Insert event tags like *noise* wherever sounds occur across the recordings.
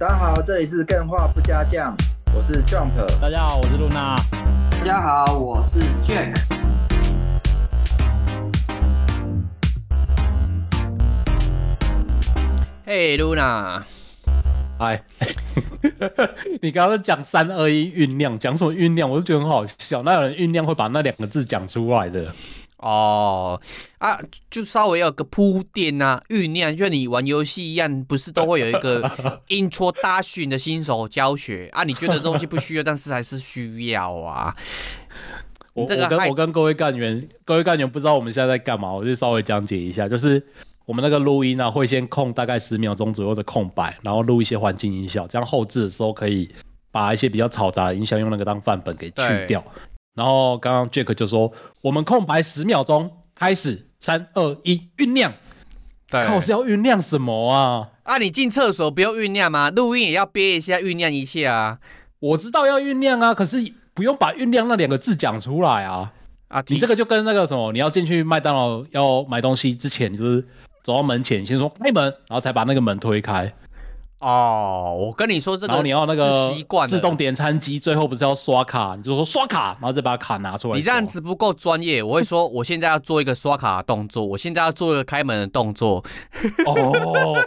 大家好，这里是更画不加酱，我是 Jump。大家好，我是露娜。大家好，我是 Jack。嘿，露娜。嗨。*laughs* 你刚刚在讲三二一酝酿，讲什么酝酿？我就觉得很好笑。那有人酝酿会把那两个字讲出来的？哦啊，就稍微有个铺垫啊，酝酿，就像你玩游戏一样，不是都会有一个 *laughs* introduction 的新手教学啊？你觉得东西不需要，但是还是需要啊。我我跟我跟各位干员，各位干员不知道我们现在在干嘛，我就稍微讲解一下，就是我们那个录音呢、啊，会先空大概十秒钟左右的空白，然后录一些环境音效，这样后置的时候可以把一些比较嘈杂的音效用那个当范本给去掉。然后刚刚 Jack 就说：“我们空白十秒钟，开始，三二一，酝酿。”对，看我是要酝酿什么啊？啊，你进厕所不用酝酿吗？录音也要憋一下，酝酿一下啊。我知道要酝酿啊，可是不用把酝酿那两个字讲出来啊。啊，你这个就跟那个什么，你要进去麦当劳要买东西之前，就是走到门前先说开门，然后才把那个门推开。哦，我跟你说这个，然后你要那个习惯自动点餐机，最后不是要刷卡，你就说刷卡，然后再把卡拿出来。你这样子不够专业，我会说我现在要做一个刷卡的动作，我现在要做一个开门的动作。哦，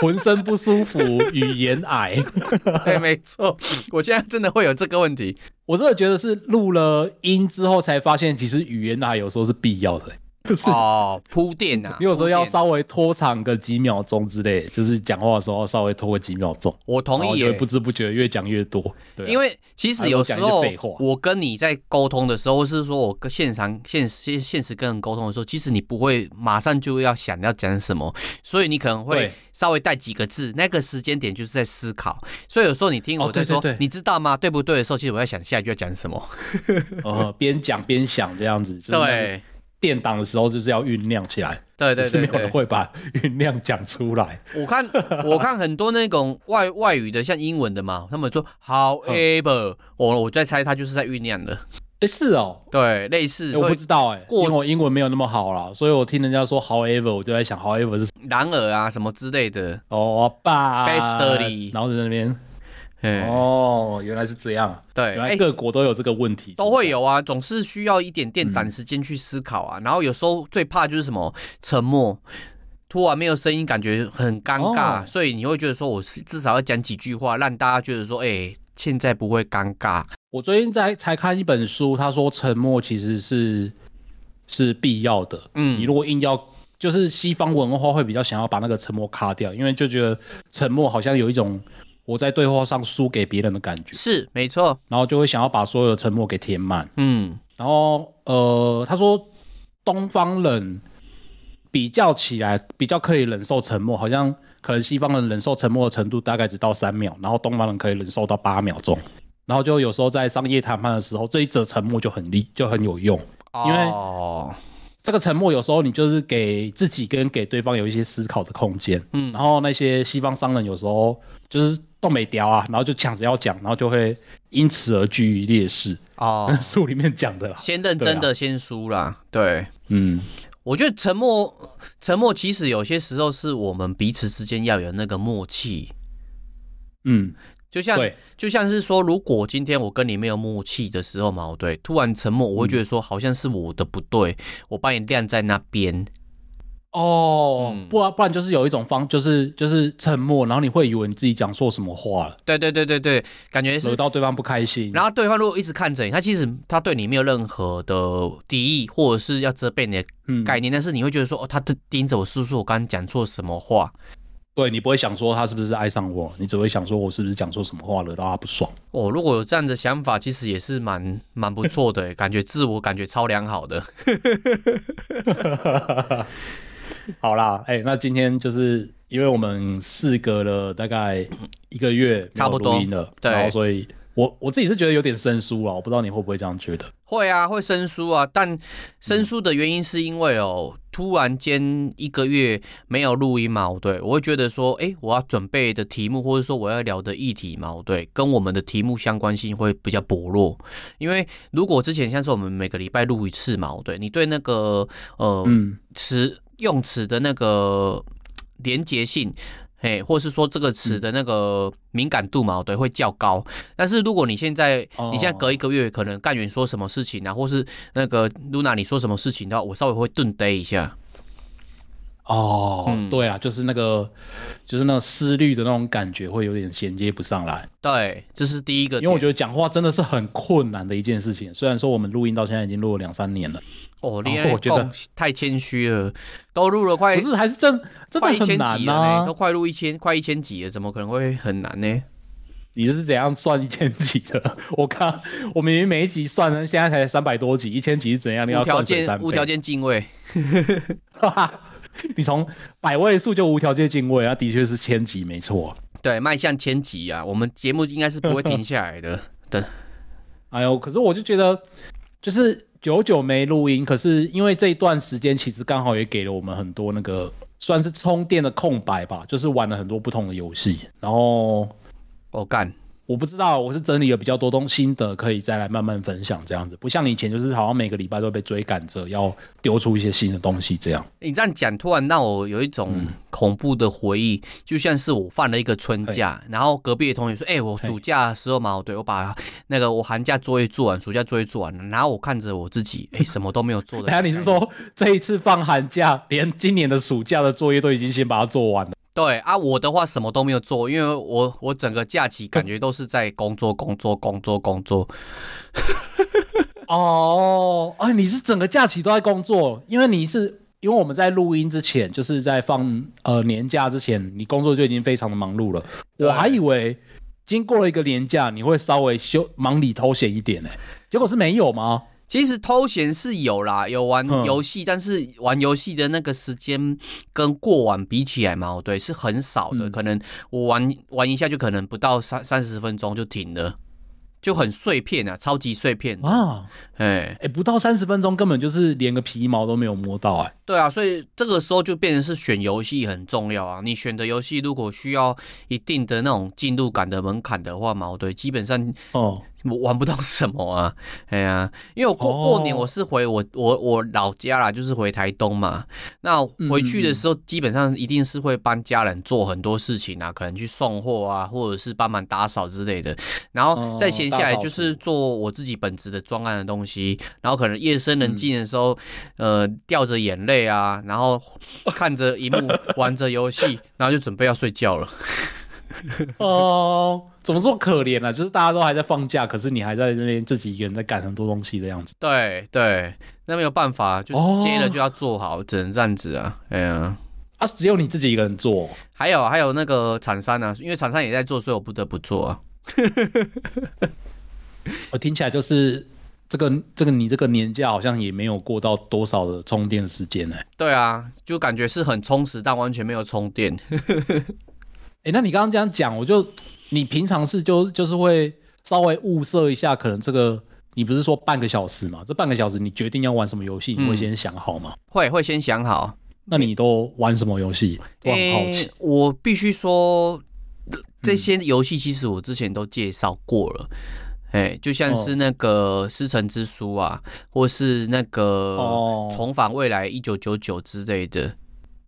浑身不舒服，语言癌。*laughs* 对，没错，我现在真的会有这个问题。我真的觉得是录了音之后才发现，其实语言癌有时候是必要的。就是哦，铺垫呐，*laughs* 你有时候要稍微拖长个几秒钟之类，就是讲话的时候稍微拖个几秒钟。我同意，也不知不觉越讲越多。对、啊，因为其实有时候我跟你在沟通的时候，是说我跟现场现现现实跟人沟通的时候，其实你不会马上就要想要讲什么，所以你可能会稍微带几个字，那个时间点就是在思考。所以有时候你听我在说，哦、对对对，你知道吗？对不对的时候，其实我在想下一句要讲什么。*laughs* 哦，边讲边想这样子。就是、对。电档的时候就是要酝酿起来，对对对，对，没有人会把酝酿讲出来。我看 *laughs* 我看很多那种外外语的，像英文的嘛，他们说 however，我、嗯、我在猜他就是在酝酿的。哎、欸，是哦，对，类似，我不知道哎，因为我英文没有那么好啦，所以我听人家说 however，我就在想 however 是然而啊什么之类的。哦，爸，bestly，然后在那边。哦，原来是这样。对，原来各国都有这个问题，都会有啊，总是需要一点点胆时间去思考啊。然后有时候最怕就是什么沉默，突然没有声音，感觉很尴尬，所以你会觉得说，我至少要讲几句话，让大家觉得说，哎，现在不会尴尬。我最近在才看一本书，他说沉默其实是是必要的。嗯，你如果硬要，就是西方文化会比较想要把那个沉默卡掉，因为就觉得沉默好像有一种。我在对话上输给别人的感觉是没错，然后就会想要把所有的沉默给填满。嗯，然后呃，他说东方人比较起来比较可以忍受沉默，好像可能西方人忍受沉默的程度大概只到三秒，然后东方人可以忍受到八秒钟。然后就有时候在商业谈判的时候，这一则沉默就很利就很有用，因为这个沉默有时候你就是给自己跟给对方有一些思考的空间。嗯，然后那些西方商人有时候就是。都没屌啊，然后就抢着要讲，然后就会因此而居于劣势哦。书里面讲的啦，先认真的先输啦。对，对，嗯，我觉得沉默，沉默其实有些时候是我们彼此之间要有那个默契。嗯，就像就像是说，如果今天我跟你没有默契的时候嘛，对，突然沉默，我会觉得说好像是我的不对，嗯、我把你晾在那边。哦，不然不然就是有一种方，就是就是沉默，然后你会以为你自己讲错什么话了。对对对对对，感觉是惹到对方不开心。然后对方如果一直看着你，他其实他对你没有任何的敌意，或者是要责备你的概念，嗯、但是你会觉得说，哦，他盯着我，是不是我刚刚讲错什么话？对，你不会想说他是不是爱上我，你只会想说我是不是讲错什么话惹到他不爽。哦，如果有这样的想法，其实也是蛮蛮不错的，感觉自我感觉超良好的。*laughs* *laughs* 好啦，哎、欸，那今天就是因为我们事隔了大概一个月没有录音了，差不多，对，然后所以我我自己是觉得有点生疏啊，我不知道你会不会这样觉得？会啊，会生疏啊，但生疏的原因是因为哦，突然间一个月没有录音嘛，对，我会觉得说，哎、欸，我要准备的题目或者说我要聊的议题嘛，对，跟我们的题目相关性会比较薄弱，因为如果之前像是我们每个礼拜录一次嘛，对，你对那个呃词。嗯用词的那个连结性，哎，或是说这个词的那个敏感度嘛，对，会较高。但是如果你现在，你现在隔一个月，可能干员说什么事情啊，或是那个露娜你说什么事情的话，我稍微会顿呆一下。哦，嗯、对啊，就是那个，就是那个思虑的那种感觉会有点衔接不上来。对，这是第一个，因为我觉得讲话真的是很困难的一件事情。虽然说我们录音到现在已经录了两三年了。哦，厉害，我觉得太谦虚了，都录了快，不是还是真真的很难啊，快一千集了呢，都快录一千，快一千集了，怎么可能会很难呢？你是怎样算一千集的？*laughs* 我看我明明每一集算呢，现在才三百多集，一千集是怎样？你要无条件无条件进位，*laughs* 哈哈。你从百位数就无条件进位，那的确是千集没错。对，迈向千集啊，我们节目应该是不会停下来的。*laughs* 对，哎呦，可是我就觉得，就是久久没录音，可是因为这一段时间其实刚好也给了我们很多那个算是充电的空白吧，就是玩了很多不同的游戏，然后我干。我不知道，我是整理了比较多东心得，可以再来慢慢分享这样子，不像以前就是好像每个礼拜都被追赶着要丢出一些新的东西这样。你这样讲，突然让我有一种恐怖的回忆，嗯、就像是我放了一个春假，然后隔壁的同学说：“哎、欸，我暑假的时候嘛，对我把那个我寒假作业做完，暑假作业做完了。”然后我看着我自己，哎、欸，什么都没有做的。*laughs* 等下你是说这一次放寒假，连今年的暑假的作业都已经先把它做完了？对啊，我的话什么都没有做，因为我我整个假期感觉都是在工作工作工作工作。*laughs* 哦，哎，你是整个假期都在工作？因为你是因为我们在录音之前，就是在放呃年假之前，你工作就已经非常的忙碌了。我还以为经过了一个年假，你会稍微休忙里偷闲一点呢，结果是没有吗？其实偷闲是有啦，有玩游戏，嗯、但是玩游戏的那个时间跟过往比起来嘛，对，是很少的。嗯、可能我玩玩一下就可能不到三三十分钟就停了，就很碎片啊，超级碎片啊！哎哎，不到三十分钟根本就是连个皮毛都没有摸到哎。对啊，所以这个时候就变成是选游戏很重要啊。你选的游戏如果需要一定的那种进入感的门槛的话毛，对，基本上哦。玩不到什么啊，*laughs* 哎呀、啊，因为我过过年我是回我我我老家啦，就是回台东嘛。那回去的时候，基本上一定是会帮家人做很多事情啊，可能去送货啊，或者是帮忙打扫之类的。然后再闲下来就是做我自己本职的专案的东西。然后可能夜深人静的时候，呃，掉着眼泪啊，然后看着荧幕玩着游戏，然后就准备要睡觉了。*laughs* 哦，怎么这么可怜呢、啊？就是大家都还在放假，可是你还在那边自己一个人在干很多东西的样子。对对，那没有办法，就接了就要做好，哦、只能这样子啊。哎呀，啊，只有你自己一个人做。还有还有那个厂商呢，因为厂商也在做，所以我不得不做啊。*laughs* 我听起来就是这个这个你这个年假好像也没有过到多少的充电时间呢。对啊，就感觉是很充实，但完全没有充电。哎、欸，那你刚刚这样讲，我就你平常是就就是会稍微物色一下，可能这个你不是说半个小时嘛？这半个小时你决定要玩什么游戏，你会先想好吗？嗯、会会先想好。那你都玩什么游戏？我很好奇。欸、我必须说，这些游戏其实我之前都介绍过了。哎、欸，就像是那个《师承之书》啊，或是那个《重返未来一九九九》之类的。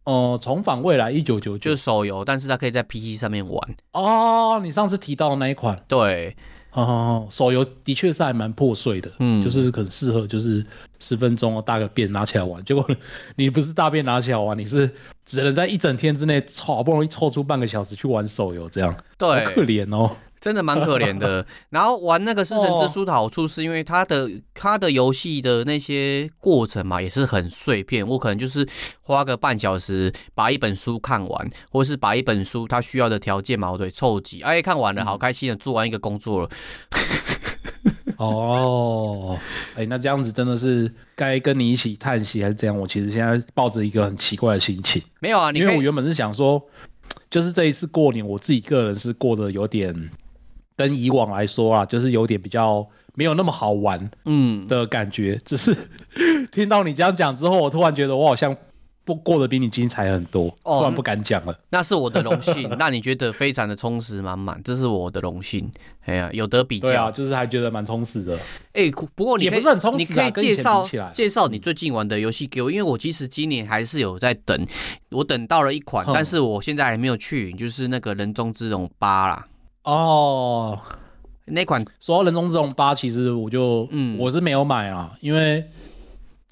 哦，重返未来一九九九就是手游，但是它可以在 PC 上面玩。哦，你上次提到的那一款，对，哦，哦，手游的确是还蛮破碎的，嗯，就是很适合就是十分钟大个便拿起来玩。结果你不是大便拿起来玩，你是只能在一整天之内好不容易抽出半个小时去玩手游，这样，对，好可怜哦。真的蛮可怜的。*laughs* 然后玩那个《师承之书》的好处是因为它的它的游戏的那些过程嘛，也是很碎片。我可能就是花个半小时把一本书看完，或是把一本书它需要的条件嘛，我对，凑齐。哎，看完了，好开心的，做完一个工作了。哦，哎，那这样子真的是该跟你一起叹息还是这样？我其实现在抱着一个很奇怪的心情。没有啊，因为我原本是想说，就是这一次过年，我自己个人是过得有点。跟以往来说啊，就是有点比较没有那么好玩，嗯的感觉。嗯、只是 *laughs* 听到你这样讲之后，我突然觉得我好像不过得比你精彩很多，哦，突然不敢讲了。那是我的荣幸，那你觉得非常的充实满满，这是我的荣幸。哎呀，有得比较，对啊，就是还觉得蛮充实的。哎，不过你可以也不是很充实，啊，你可以介绍介绍你最近玩的游戏给我，因为我其实今年还是有在等，我等到了一款，但是我现在还没有去，就是那个人中之龙八啦。哦，那款说到人中之龙八，其实我就嗯，我是没有买啊，因为。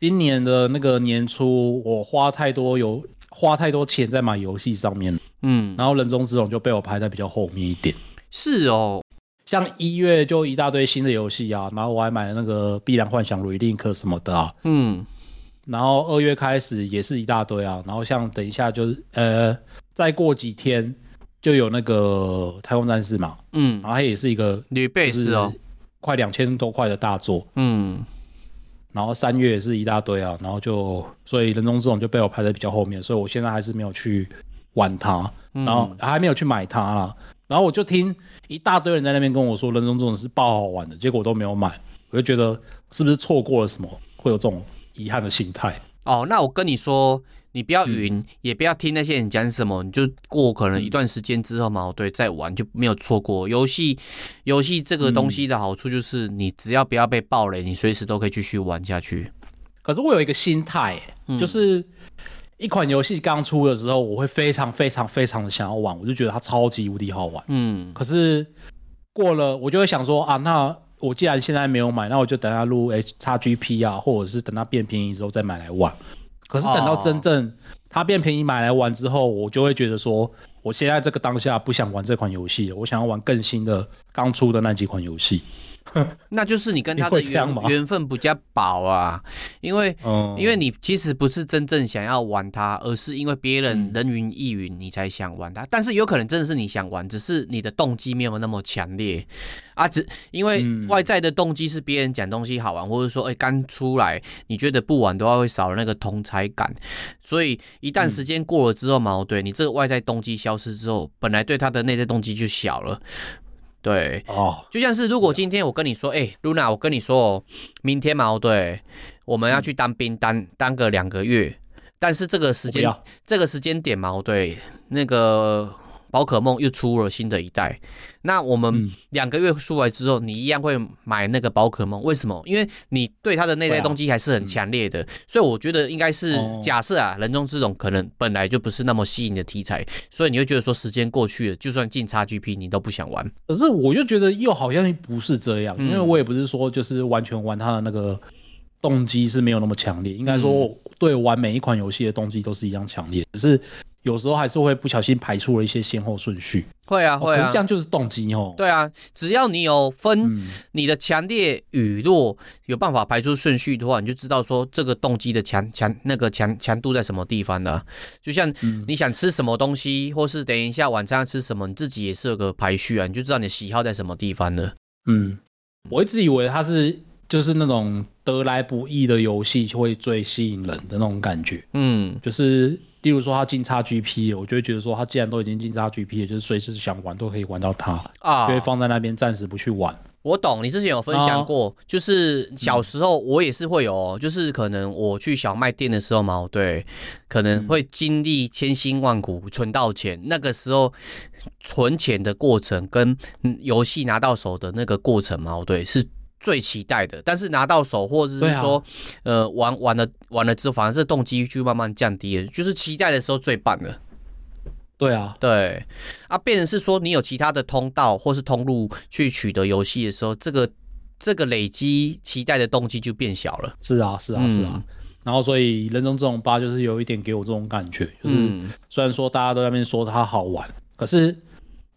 今年的那个年初，我花太多有花太多钱在买游戏上面，嗯，然后人中之龙就被我排在比较后面一点。是哦，像一月就一大堆新的游戏啊，然后我还买了那个《碧蓝幻想》、《Relink》什么的啊，嗯，然后二月开始也是一大堆啊，然后像等一下就是呃，再过几天就有那个《太空战士》嘛，嗯，然后它也是一个女贝斯哦，快两千多块的大作，嗯。然后三月也是一大堆啊，然后就所以人中之龙就被我排在比较后面，所以我现在还是没有去玩它，然后还没有去买它啦。然后我就听一大堆人在那边跟我说人中之龙是爆好玩的，结果我都没有买，我就觉得是不是错过了什么，会有这种遗憾的心态。哦，那我跟你说。你不要云，嗯、也不要听那些人讲什么，你就过可能一段时间之后嘛，对，再玩就没有错过游戏。游戏这个东西的好处就是，你只要不要被暴雷，你随时都可以继续玩下去。可是我有一个心态，嗯、就是一款游戏刚出的时候，我会非常非常非常的想要玩，我就觉得它超级无敌好玩。嗯，可是过了，我就会想说啊，那我既然现在没有买，那我就等它入 XGP 啊，或者是等它变便宜之后再买来玩。可是等到真正它变便宜买来玩之后，我就会觉得说，我现在这个当下不想玩这款游戏了，我想要玩更新的刚出的那几款游戏。*laughs* 那就是你跟他的缘缘分比较薄啊，因为，嗯、*laughs* 因为你其实不是真正想要玩他，而是因为别人人云亦云，你才想玩他。嗯、但是有可能真的是你想玩，只是你的动机没有那么强烈啊。只因为外在的动机是别人讲东西好玩，或者说哎刚出来，你觉得不玩的话会少了那个同才感。所以一旦时间过了之后嘛，对你这个外在动机消失之后，本来对他的内在动机就小了。对。哦，就像是如果今天我跟你说，哎、欸，露娜，我跟你说哦，明天嘛，对，我们要去当兵，当当个两个月，但是这个时间，这个时间点嘛，对，那个。宝可梦又出了新的一代，那我们两个月出来之后，你一样会买那个宝可梦？为什么？因为你对它的内在动机还是很强烈的，所以我觉得应该是假设啊，人中之龙可能本来就不是那么吸引的题材，所以你会觉得说时间过去了，就算进差 GP 你都不想玩。可是我就觉得又好像不是这样，因为我也不是说就是完全玩它的那个动机是没有那么强烈，应该说对玩每一款游戏的动机都是一样强烈，只是。有时候还是会不小心排出了一些先后顺序。会啊，会啊。可是这样就是动机哦。对啊，只要你有分你的强烈与弱，有办法排出顺序的话，你就知道说这个动机的强强那个强强度在什么地方了。就像你想吃什么东西，或是等一下晚餐要吃什么，你自己也是有个排序啊，你就知道你的喜好在什么地方了。嗯，我一直以为它是就是那种得来不易的游戏会最吸引人的那种感觉。嗯，就是。例如说他进叉 GP，我就会觉得说他既然都已经进 XGP 了，就是随时想玩都可以玩到他啊，就会放在那边暂时不去玩。我懂，你之前有分享过，啊、就是小时候我也是会有，就是可能我去小卖店的时候嘛，对，可能会经历千辛万苦存到钱，那个时候存钱的过程跟游戏拿到手的那个过程嘛，对，是。最期待的，但是拿到手或者是说，啊、呃，玩玩了玩了之后，反而这动机就慢慢降低了。就是期待的时候最棒的。对啊，对啊，变成是说你有其他的通道或是通路去取得游戏的时候，这个这个累积期待的动机就变小了。是啊，是啊，是啊。嗯、然后所以人中之龙八就是有一点给我这种感觉，就是虽然说大家都在那边说它好玩，可是。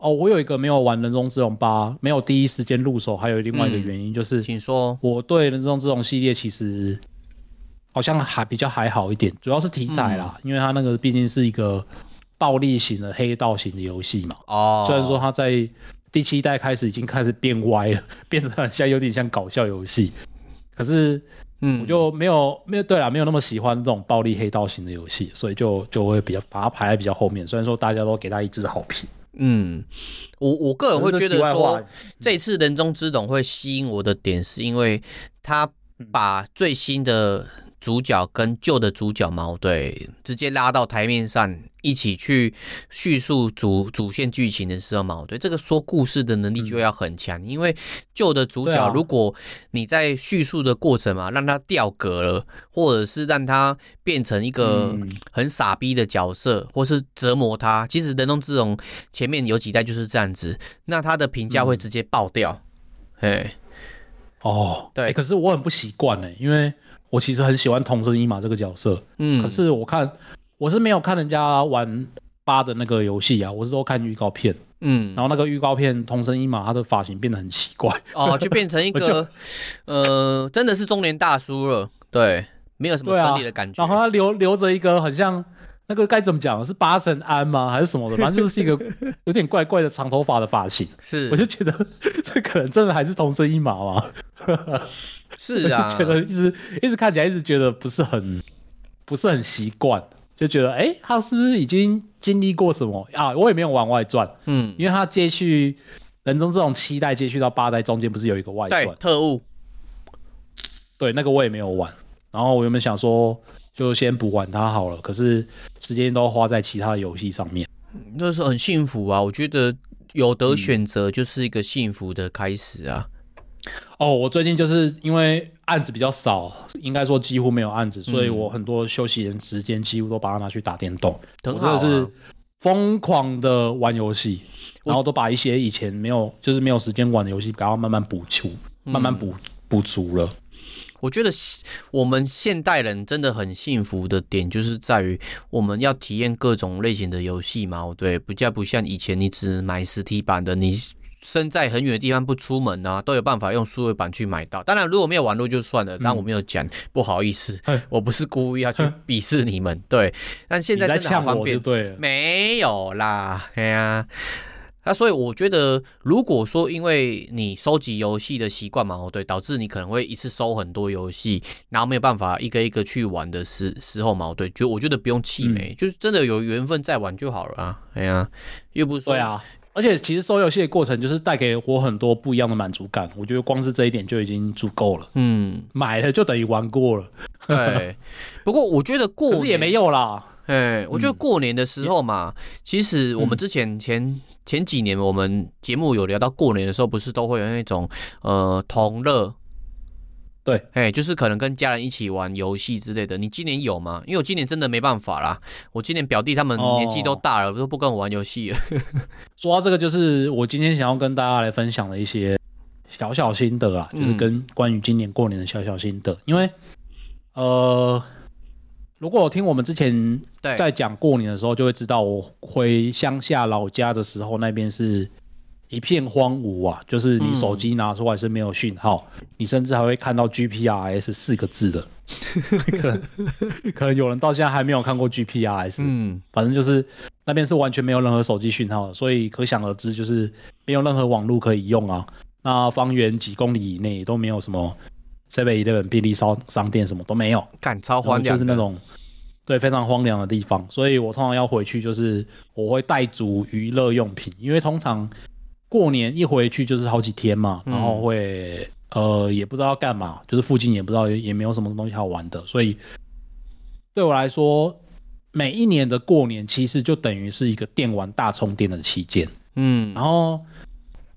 哦，我有一个没有玩人中之龙八，没有第一时间入手，还有另外一个原因、嗯、就是，请说，我对人中之龙系列其实好像还比较还好一点，主要是题材啦，嗯、因为它那个毕竟是一个暴力型的黑道型的游戏嘛。哦，虽然说它在第七代开始已经开始变歪了，*laughs* 变成很像有点像搞笑游戏，可是嗯，我就没有没有对啦，没有那么喜欢这种暴力黑道型的游戏，所以就就会比较把它排在比较后面。虽然说大家都给它一致好评。嗯，我我个人会觉得说，这次人中之龙会吸引我的点，是因为他把最新的主角跟旧的主角矛盾，直接拉到台面上一起去叙述主主线剧情的时候矛盾，这个说故事的能力就要很强，嗯、因为旧的主角如果你在叙述的过程嘛，让他掉格了，或者是让他变成一个很傻逼的角色，或是折磨他，其实人中之龙前面有几代就是这样子，那他的评价会直接爆掉，哎、嗯。哦，对、欸，可是我很不习惯呢，因为我其实很喜欢童生一马这个角色，嗯，可是我看我是没有看人家玩八的那个游戏啊，我是都看预告片，嗯，然后那个预告片童生一马他的发型变得很奇怪，哦，就变成一 *laughs* 个呃，真的是中年大叔了，对，没有什么整理的感觉，啊、然后他留留着一个很像。那个该怎么讲？是八神庵吗？还是什么的？反正就是一个有点怪怪的长头发的发型。*laughs* 是，我就觉得 *laughs* 这可能真的还是童生一马嘛。是啊，*laughs* 觉得一直一直看起来一直觉得不是很不是很习惯，就觉得哎、欸，他是不是已经经历过什么啊？我也没有玩外传，嗯，因为他接续人中这种七代接续到八代中间不是有一个外传特务？对，那个我也没有玩。然后我原本想说。就先不管它好了，可是时间都花在其他游戏上面，那是很幸福啊！我觉得有得选择就是一个幸福的开始啊。嗯、哦，我最近就是因为案子比较少，应该说几乎没有案子，嗯、所以我很多休息的时间几乎都把它拿去打电动，很好啊、我真的是疯狂的玩游戏，然后都把一些以前没有就是没有时间玩的游戏，然后慢慢补足，慢慢补补足了。我觉得我们现代人真的很幸福的点，就是在于我们要体验各种类型的游戏嘛。对，比较不像以前，你只买实体版的，你身在很远的地方不出门啊，都有办法用数位版去买到。当然，如果没有网络就算了，但我没有讲，不好意思，*laughs* 我不是故意要去鄙视你们。对，但现在真的好方便，对，没有啦，哎呀。那、啊、所以我觉得，如果说因为你收集游戏的习惯嘛，哦对，导致你可能会一次收很多游戏，然后没有办法一个一个去玩的时时候嘛，哦对，就我觉得不用气馁，嗯、就是真的有缘分再玩就好了啊。哎呀，又不是说对啊，而且其实收游戏的过程就是带给我很多不一样的满足感，我觉得光是这一点就已经足够了。嗯，买了就等于玩过了。*laughs* 对，不过我觉得过年也没有啦。哎，我觉得过年的时候嘛，嗯、其实我们之前前。前几年我们节目有聊到过年的时候，不是都会有那种呃同乐，对，哎，就是可能跟家人一起玩游戏之类的。你今年有吗？因为我今年真的没办法啦，我今年表弟他们年纪都大了，哦、都不跟我玩游戏了。*laughs* 说到这个，就是我今天想要跟大家来分享的一些小小心得啊，就是跟关于今年过年的小小心得，嗯、因为呃。如果我听我们之前在讲过年的时候，就会知道我回乡下老家的时候，那边是一片荒芜啊，就是你手机拿出来是没有讯号，嗯、你甚至还会看到 GPRS 四个字的，*laughs* 可能可能有人到现在还没有看过 GPRS，嗯，反正就是那边是完全没有任何手机讯号的，所以可想而知，就是没有任何网络可以用啊。那方圆几公里以内都没有什么。Seven Eleven 便利商商店什么都没有，干超荒凉，就是那种对非常荒凉的地方。所以我通常要回去，就是我会带足娱乐用品，因为通常过年一回去就是好几天嘛，然后会、嗯、呃也不知道要干嘛，就是附近也不知道也没有什么东西好玩的，所以对我来说，每一年的过年其实就等于是一个电玩大充电的期间。嗯，然后。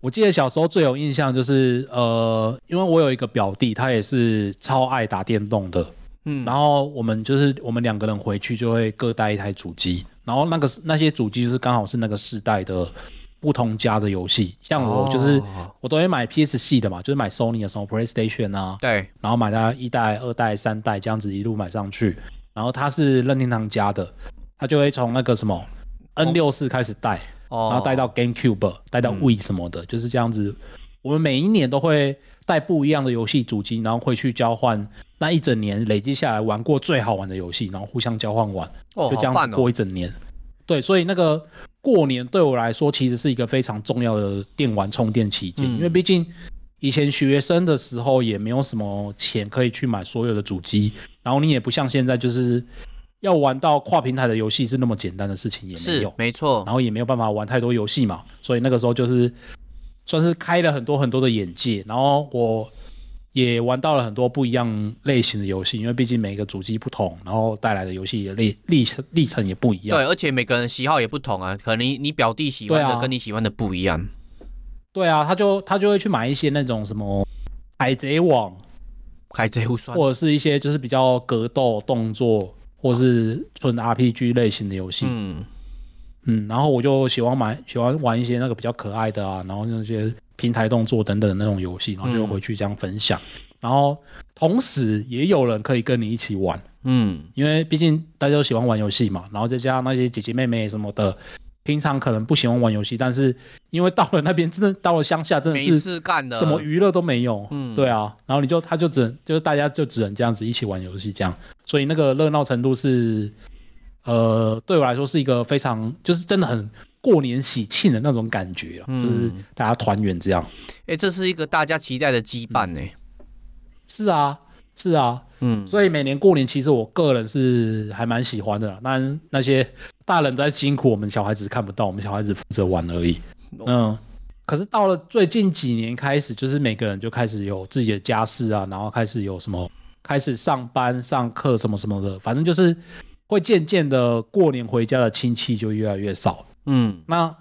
我记得小时候最有印象就是，呃，因为我有一个表弟，他也是超爱打电动的，嗯，然后我们就是我们两个人回去就会各带一台主机，然后那个那些主机就是刚好是那个世代的不同家的游戏，像我就是、哦、我都会买 PS 系的嘛，就是买 Sony 的什么 PlayStation 啊，对，然后买它一代、二代、三代这样子一路买上去，然后它是任天堂家的，它就会从那个什么 N 六四开始带。哦然后带到 GameCube，带到 Wii 什么的，嗯、就是这样子。我们每一年都会带不一样的游戏主机，然后会去交换那一整年累积下来玩过最好玩的游戏，然后互相交换玩，哦、就这样子过一整年。哦、对，所以那个过年对我来说其实是一个非常重要的电玩充电期间，嗯、因为毕竟以前学生的时候也没有什么钱可以去买所有的主机，然后你也不像现在就是。要玩到跨平台的游戏是那么简单的事情也没有，没错，然后也没有办法玩太多游戏嘛，所以那个时候就是算是开了很多很多的眼界。然后我也玩到了很多不一样类型的游戏，因为毕竟每个主机不同，然后带来的游戏的历历程历程也不一样。对，而且每个人喜好也不同啊，可能你你表弟喜欢的跟你喜欢的不一样。对啊，他就他就会去买一些那种什么海贼王、海贼无双，或者是一些就是比较格斗动作，或是纯 RPG 类型的游戏。嗯嗯，然后我就喜欢买喜欢玩一些那个比较可爱的啊，然后那些。平台动作等等的那种游戏，然后就回去这样分享，嗯、然后同时也有人可以跟你一起玩，嗯，因为毕竟大家都喜欢玩游戏嘛，然后再加上那些姐姐妹妹什么的，平常可能不喜欢玩游戏，但是因为到了那边，真的到了乡下，真的是没事干的，什么娱乐都没有，嗯，对啊，然后你就他就只能就是大家就只能这样子一起玩游戏这样，所以那个热闹程度是，呃，对我来说是一个非常就是真的很。过年喜庆的那种感觉，嗯，就是大家团圆这样。哎、欸，这是一个大家期待的羁绊呢。是啊，是啊，嗯，所以每年过年，其实我个人是还蛮喜欢的啦。那那些大人在辛苦，我们小孩子看不到，我们小孩子负责玩而已。嗯，可是到了最近几年开始，就是每个人就开始有自己的家事啊，然后开始有什么，开始上班、上课什么什么的，反正就是会渐渐的过年回家的亲戚就越来越少。嗯，那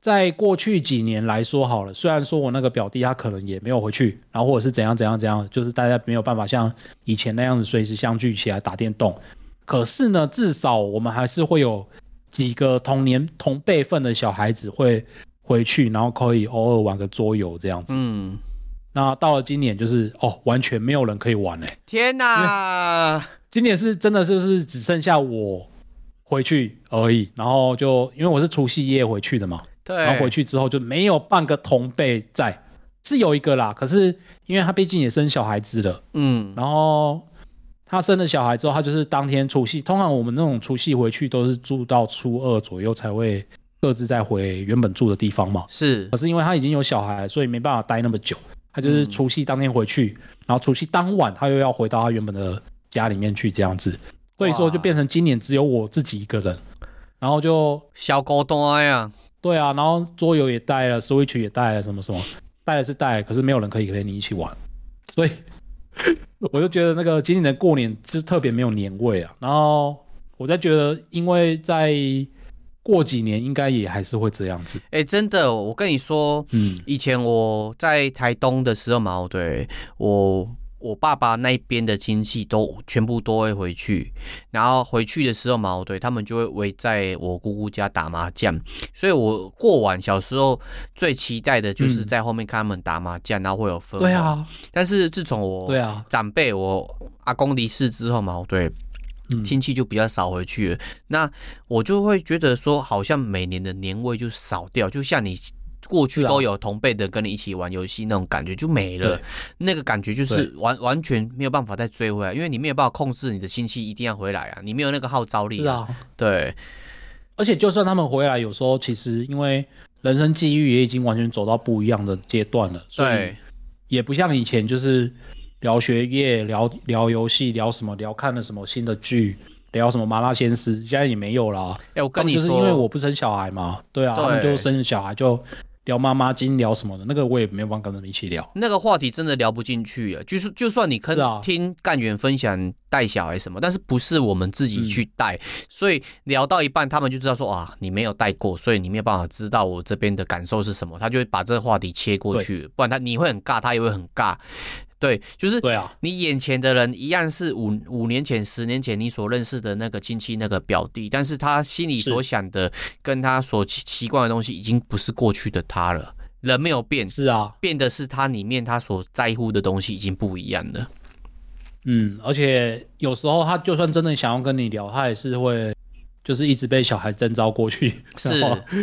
在过去几年来说好了，虽然说我那个表弟他可能也没有回去，然后或者是怎样怎样怎样，就是大家没有办法像以前那样子随时相聚起来打电动，可是呢，至少我们还是会有几个同年同辈分的小孩子会回去，然后可以偶尔玩个桌游这样子。嗯，那到了今年就是哦，完全没有人可以玩哎、欸！天哪，今年是真的就是只剩下我。回去而已，然后就因为我是除夕夜回去的嘛，对，然后回去之后就没有半个同辈在，是有一个啦，可是因为他毕竟也生小孩子了，嗯，然后他生了小孩之后，他就是当天除夕，通常我们那种除夕回去都是住到初二左右才会各自再回原本住的地方嘛，是，可是因为他已经有小孩，所以没办法待那么久，他就是除夕当天回去，嗯，然后除夕当晚他又要回到他原本的家里面去这样子。所以说就变成今年只有我自己一个人，然后就小孤单呀。对啊，然后桌游也带了，Switch 也带了，什么什么带了是带了，可是没有人可以陪你一起玩，所以 *laughs* 我就觉得那个今年的过年就特别没有年味啊。然后我在觉得，因为在过几年应该也还是会这样子。哎、欸，真的，我跟你说，嗯，以前我在台东的时候嘛，对我。我爸爸那边的亲戚都全部都会回去，然后回去的时候嘛，对，他们就会围在我姑姑家打麻将，所以我过完小时候最期待的就是在后面看他们打麻将，然后会有氛围。对啊。但是自从我对啊长辈我阿公离世之后嘛，对，亲戚就比较少回去了，那我就会觉得说，好像每年的年味就少掉，就像你。过去都有同辈的跟你一起玩游戏，那种感觉就没了，那个感觉就是完完全没有办法再追回来，因为你没有办法控制你的亲戚一定要回来啊，你没有那个号召力。是啊，对。而且就算他们回来，有时候其实因为人生际遇也已经完全走到不一样的阶段了，所以也不像以前就是聊学业、聊聊游戏、聊什么、聊看了什么新的剧、聊什么麻辣鲜师，现在也没有了。哎、欸，我跟你说，就是因为我不生小孩嘛，对啊，对他们就生小孩就。聊妈妈经聊什么的，那个我也没有办法跟他们一起聊。那个话题真的聊不进去啊，就是就算你可听干员分享带小孩什么，但是不是我们自己去带，所以聊到一半，他们就知道说啊，你没有带过，所以你没有办法知道我这边的感受是什么，他就会把这个话题切过去，不然他你会很尬，他也会很尬。对，就是对啊，你眼前的人一样是五五年前、十年前你所认识的那个亲戚、那个表弟，但是他心里所想的，跟他所习惯的东西，已经不是过去的他了。人没有变，是啊，变的是他里面他所在乎的东西已经不一样了。嗯，而且有时候他就算真的想要跟你聊，他也是会就是一直被小孩征召过去，是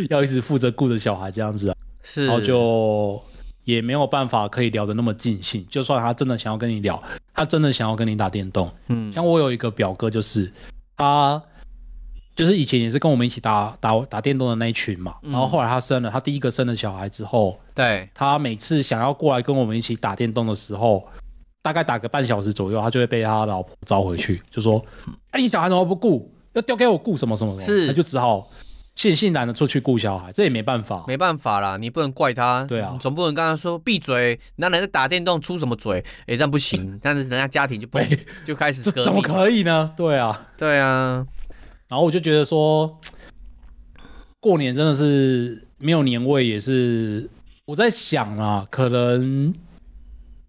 要一直负责顾着小孩这样子啊，是，然后就。也没有办法可以聊得那么尽兴，就算他真的想要跟你聊，他真的想要跟你打电动，嗯，像我有一个表哥，就是他，就是以前也是跟我们一起打打打电动的那一群嘛，然后后来他生了他第一个生了小孩之后，对，他每次想要过来跟我们一起打电动的时候，大概打个半小时左右，他就会被他老婆招回去，就说：“哎，你小孩怎么不顾？要丢给我顾什么什么什么？”是，他就只好悻悻然的出去顾小孩，这也没办法，没办法啦，你不能怪他，对啊，你总不能跟他说闭嘴，那人在打电动出什么嘴？哎，这样不行，*laughs* 但是人家家庭就不就开始怎么可以呢？对啊，对啊，然后我就觉得说，过年真的是没有年味，也是我在想啊，可能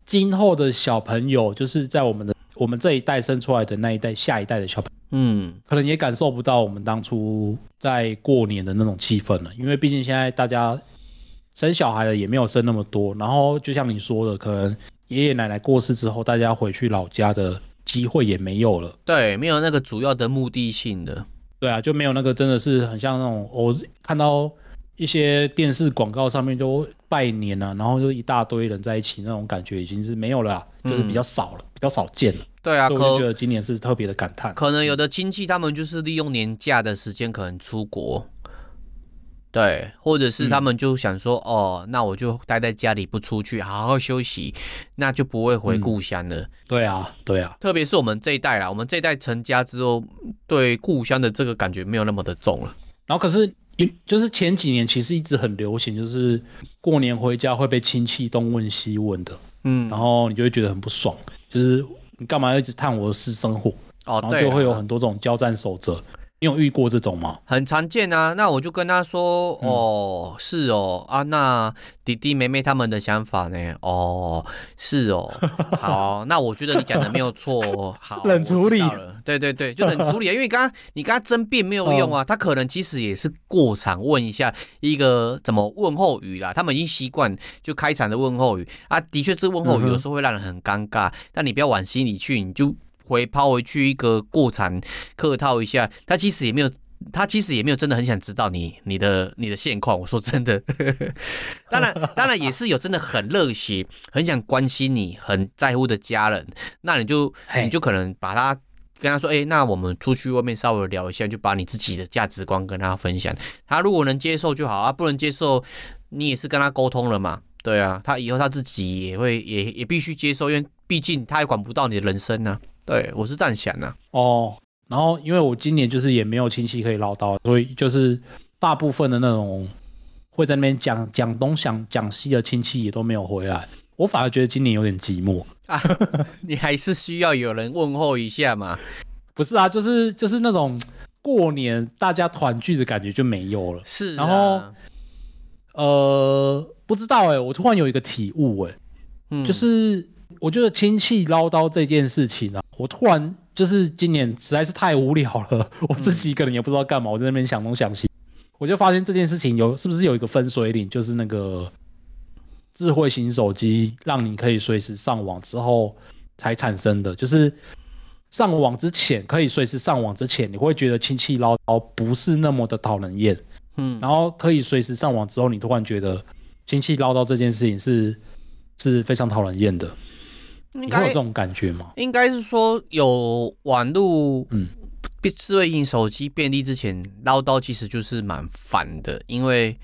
今后的小朋友，就是在我们的我们这一代生出来的那一代，下一代的小朋友。嗯，可能也感受不到我们当初在过年的那种气氛了，因为毕竟现在大家生小孩的也没有生那么多，然后就像你说的，可能爷爷奶奶过世之后，大家回去老家的机会也没有了。对，没有那个主要的目的性的。对啊，就没有那个真的是很像那种我看到一些电视广告上面就拜年啊，然后就一大堆人在一起那种感觉已经是没有了，就是比较少了，嗯、比较少见了。对啊，我觉得今年是特别的感叹。可能有的亲戚他们就是利用年假的时间，可能出国，对，或者是他们就想说，嗯、哦，那我就待在家里不出去，好好休息，那就不会回故乡了。嗯、对啊，对啊，特别是我们这一代啦，我们这一代成家之后，对故乡的这个感觉没有那么的重了。然后可是，就是前几年其实一直很流行，就是过年回家会被亲戚东问西问的，嗯，然后你就会觉得很不爽，就是。你干嘛要一直探我的私生活？哦，然后就会有很多这种交战守则。你有遇过这种吗？很常见啊。那我就跟他说，嗯、哦，是哦，啊，那弟弟妹妹他们的想法呢？哦，是哦，好，那我觉得你讲的没有错。好，冷处理。对对对，就冷处理啊。因为刚刚你跟他争辩没有用啊，哦、他可能其实也是过场问一下一个怎么问候语啦。他们已经习惯就开场的问候语啊，的确这问候语有时候会让人很尴尬，嗯、但你不要往心里去，你就。回抛回去一个过场客套一下，他其实也没有，他其实也没有真的很想知道你你的你的现况。我说真的，*laughs* 当然当然也是有真的很热血，很想关心你，很在乎的家人，那你就你就可能把他跟他说，哎、欸，那我们出去外面稍微聊一下，就把你自己的价值观跟他分享。他如果能接受就好啊，不能接受，你也是跟他沟通了嘛，对啊，他以后他自己也会也也必须接受，因为毕竟他也管不到你的人生呢、啊。对，我是这样想的哦。然后，因为我今年就是也没有亲戚可以唠叨，所以就是大部分的那种会在那边讲讲东讲讲西的亲戚也都没有回来。我反而觉得今年有点寂寞啊。*laughs* 你还是需要有人问候一下嘛？不是啊，就是就是那种过年大家团聚的感觉就没有了。是、啊，然后呃，不知道哎、欸，我突然有一个体悟哎、欸，嗯，就是。我觉得亲戚唠叨这件事情啊，我突然就是今年实在是太无聊了，*laughs* 我自己一个人也不知道干嘛，我在那边想东想西，我就发现这件事情有是不是有一个分水岭，就是那个智慧型手机让你可以随时上网之后才产生的，就是上网之前可以随时上网之前，你会觉得亲戚唠叨不是那么的讨人厌，嗯，然后可以随时上网之后，你突然觉得亲戚唠叨这件事情是是非常讨人厌的。应该有这种感觉吗？应该是说有网络，嗯，智慧型手机便利之前唠叨其实就是蛮烦的，因为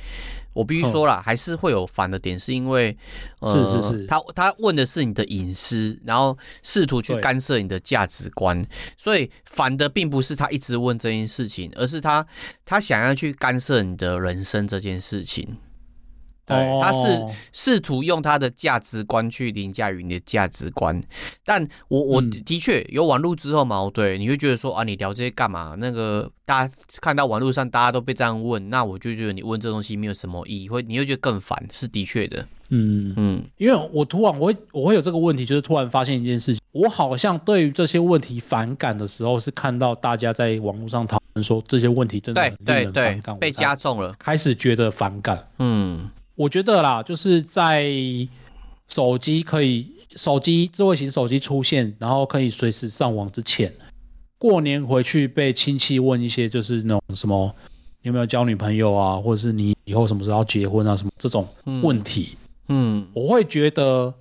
我必须说了，还是会有烦的点，是因为，呃、是是是，他他问的是你的隐私，然后试图去干涉你的价值观，所以烦的并不是他一直问这件事情，而是他他想要去干涉你的人生这件事情。对，他是试图用他的价值观去凌驾于你的价值观，但我我的确有网络之后嘛，对，你会觉得说啊，你聊这些干嘛？那个大家看到网络上大家都被这样问，那我就觉得你问这东西没有什么意义，会你会觉得更烦，是的确的。嗯嗯，因为我突然我会我会有这个问题，就是突然发现一件事情，我好像对于这些问题反感的时候，是看到大家在网络上讨论说这些问题真的很令人反感，被加重了，开始觉得反感。嗯。我觉得啦，就是在手机可以手机智慧型手机出现，然后可以随时上网之前，过年回去被亲戚问一些就是那种什么你有没有交女朋友啊，或者是你以后什么时候要结婚啊？什么这种问题，嗯，嗯，我会觉得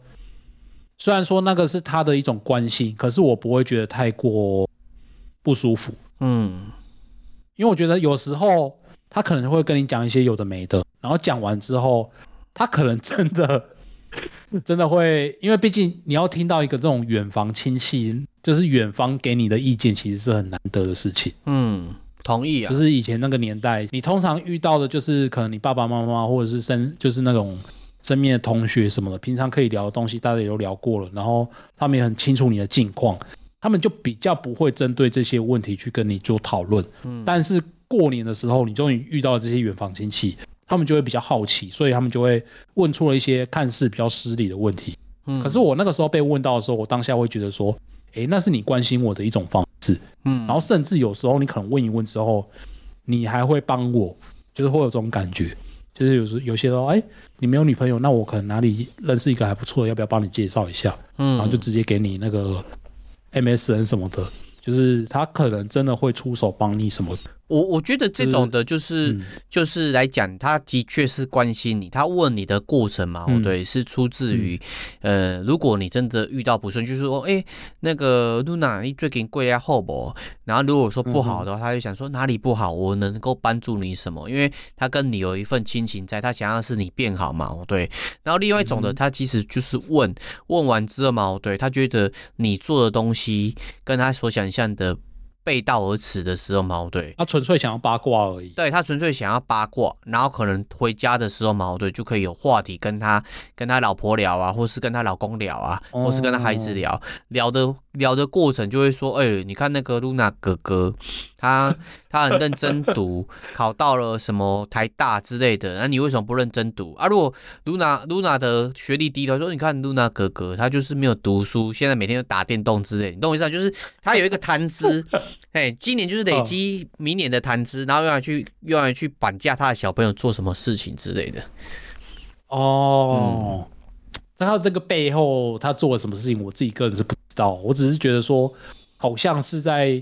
虽然说那个是他的一种关心，可是我不会觉得太过不舒服，嗯，因为我觉得有时候他可能会跟你讲一些有的没的。然后讲完之后，他可能真的 *laughs* 真的会，因为毕竟你要听到一个这种远房亲戚，就是远方给你的意见，其实是很难得的事情。嗯，同意啊。就是以前那个年代，你通常遇到的就是可能你爸爸妈妈或者是身就是那种身边的同学什么的，平常可以聊的东西，大家也都聊过了，然后他们也很清楚你的近况，他们就比较不会针对这些问题去跟你做讨论。嗯，但是过年的时候，你终于遇到了这些远房亲戚，他们就会比较好奇，所以他们就会问出了一些看似比较失礼的问题。嗯，可是我那个时候被问到的时候，我当下会觉得说，诶，那是你关心我的一种方式。嗯，然后甚至有时候你可能问一问之后，你还会帮我，就是会有这种感觉，就是有时有些说，诶，你没有女朋友，那我可能哪里认识一个还不错的，要不要帮你介绍一下？嗯，然后就直接给你那个 MSN 什么的，就是他可能真的会出手帮你什么。我我觉得这种的就是、嗯、就是来讲，他的确是关心你，他问你的过程嘛，嗯、对，是出自于，嗯、呃，如果你真的遇到不顺，就是说，哎、欸，那个露娜，你最近贵在后不？然后如果说不好的话，他就想说哪里不好，我能够帮助你什么？因为他跟你有一份亲情在，他想要是你变好嘛，对。然后另外一种的，他其实就是问问完之后嘛，对，他觉得你做的东西跟他所想象的。背道而驰的时候矛盾，他纯粹想要八卦而已。对，他纯粹想要八卦，然后可能回家的时候矛盾，就可以有话题跟他跟他老婆聊啊，或是跟他老公聊啊，或是跟他孩子聊，哦、聊的聊的过程就会说，哎、欸，你看那个露娜哥哥。他他很认真读，*laughs* 考到了什么台大之类的。那你为什么不认真读啊？如果露娜露娜的学历低他说，你看露娜哥哥，他就是没有读书，现在每天都打电动之类。你懂我意思啊？就是他有一个谈资，*laughs* 哎，今年就是累积明年的谈资，然后用来去用来去绑架他的小朋友做什么事情之类的。哦，那、嗯、他这个背后他做了什么事情，我自己个人是不知道。我只是觉得说，好像是在。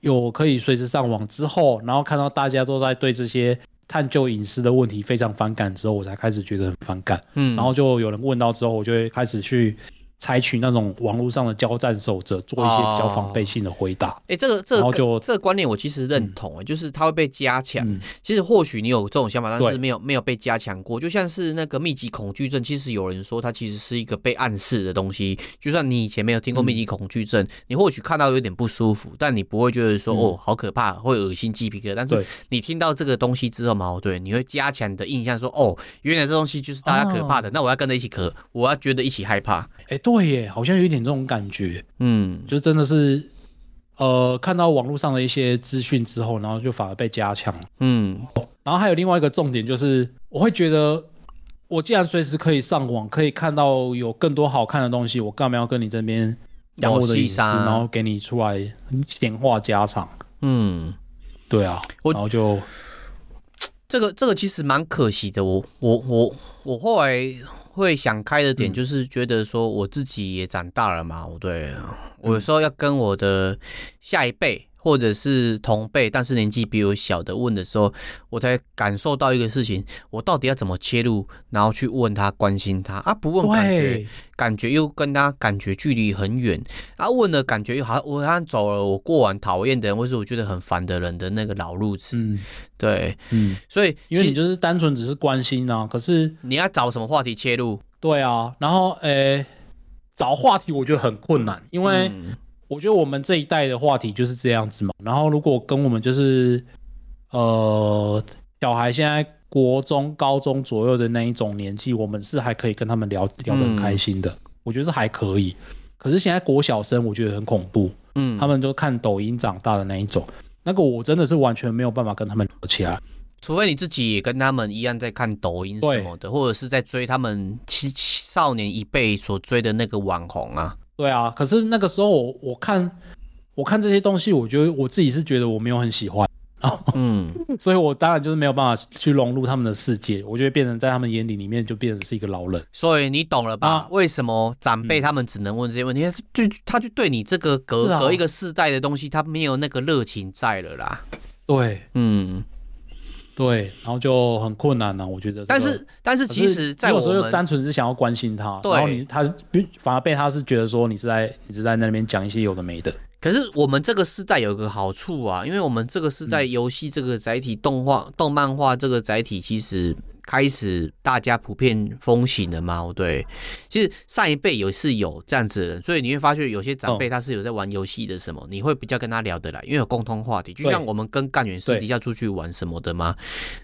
有可以随时上网之后，然后看到大家都在对这些探究隐私的问题非常反感之后，我才开始觉得很反感。嗯，然后就有人问到之后，我就会开始去。采取那种网络上的交战守则，做一些比较防备性的回答。哎、哦欸，这个这个，然后就这个观念我其实认同、欸，嗯、就是它会被加强。嗯、其实或许你有这种想法，但是没有没有被加强过。就像是那个密集恐惧症，其实有人说它其实是一个被暗示的东西。就算你以前没有听过密集恐惧症，嗯、你或许看到有点不舒服，但你不会觉得说、嗯、哦好可怕，会恶心鸡皮疙瘩。但是你听到这个东西之后嘛，对，你会加强你的印象说，说哦，原来这东西就是大家可怕的，啊、那我要跟着一起可，我要觉得一起害怕。哎、欸，对耶，好像有一点这种感觉，嗯，就真的是，呃，看到网络上的一些资讯之后，然后就反而被加强，嗯，然后还有另外一个重点就是，我会觉得，我既然随时可以上网，可以看到有更多好看的东西，我干嘛要跟你这边养我的隐私，然后给你出来闲话家常，嗯，对啊，然后就，这个这个其实蛮可惜的，我我我我后来。会想开的点就是觉得说我自己也长大了嘛，我对，我有时候要跟我的下一辈或者是同辈，但是年纪比我小的问的时候，我才感受到一个事情，我到底要怎么切入，然后去问他，关心他啊，不问感觉感觉又跟他感觉距离很远，啊，问了感觉又好像我好像走了我过往讨厌的人，或是我觉得很烦的人的那个老路子，嗯，对，嗯，所以因为你就是单纯只是关心啊，可是你要找什么话题切入？对啊，然后诶、欸，找话题我觉得很困难，因为。嗯我觉得我们这一代的话题就是这样子嘛。然后如果跟我们就是，呃，小孩现在国中、高中左右的那一种年纪，我们是还可以跟他们聊聊得很开心的。嗯、我觉得是还可以。可是现在国小生，我觉得很恐怖。嗯，他们都看抖音长大的那一种，那个我真的是完全没有办法跟他们聊起来。除非你自己也跟他们一样在看抖音什么的，或者是在追他们青少年一辈所追的那个网红啊。对啊，可是那个时候我我看我看这些东西，我觉得我自己是觉得我没有很喜欢，嗯，*laughs* 所以我当然就是没有办法去融入他们的世界，我就会变成在他们眼里里面就变成是一个老人。所以你懂了吧？啊、为什么长辈他们只能问这些问题？嗯、就他就对你这个隔、啊、隔一个世代的东西，他没有那个热情在了啦。对，嗯。对，然后就很困难了、啊，我觉得、这个。但是，但是其实，在我有时候单纯是想要关心他，对然后你他反而被他是觉得说你是在你是在那边讲一些有的没的。可是我们这个时代有个好处啊，因为我们这个时代游戏这个载体、动画、动漫画这个载体其实开始大家普遍风行的嘛，对。其实上一辈也是有这样子的人，所以你会发现有些长辈他是有在玩游戏的什么，你会比较跟他聊得来，因为有共通话题。就像我们跟干员私底下出去玩什么的嘛，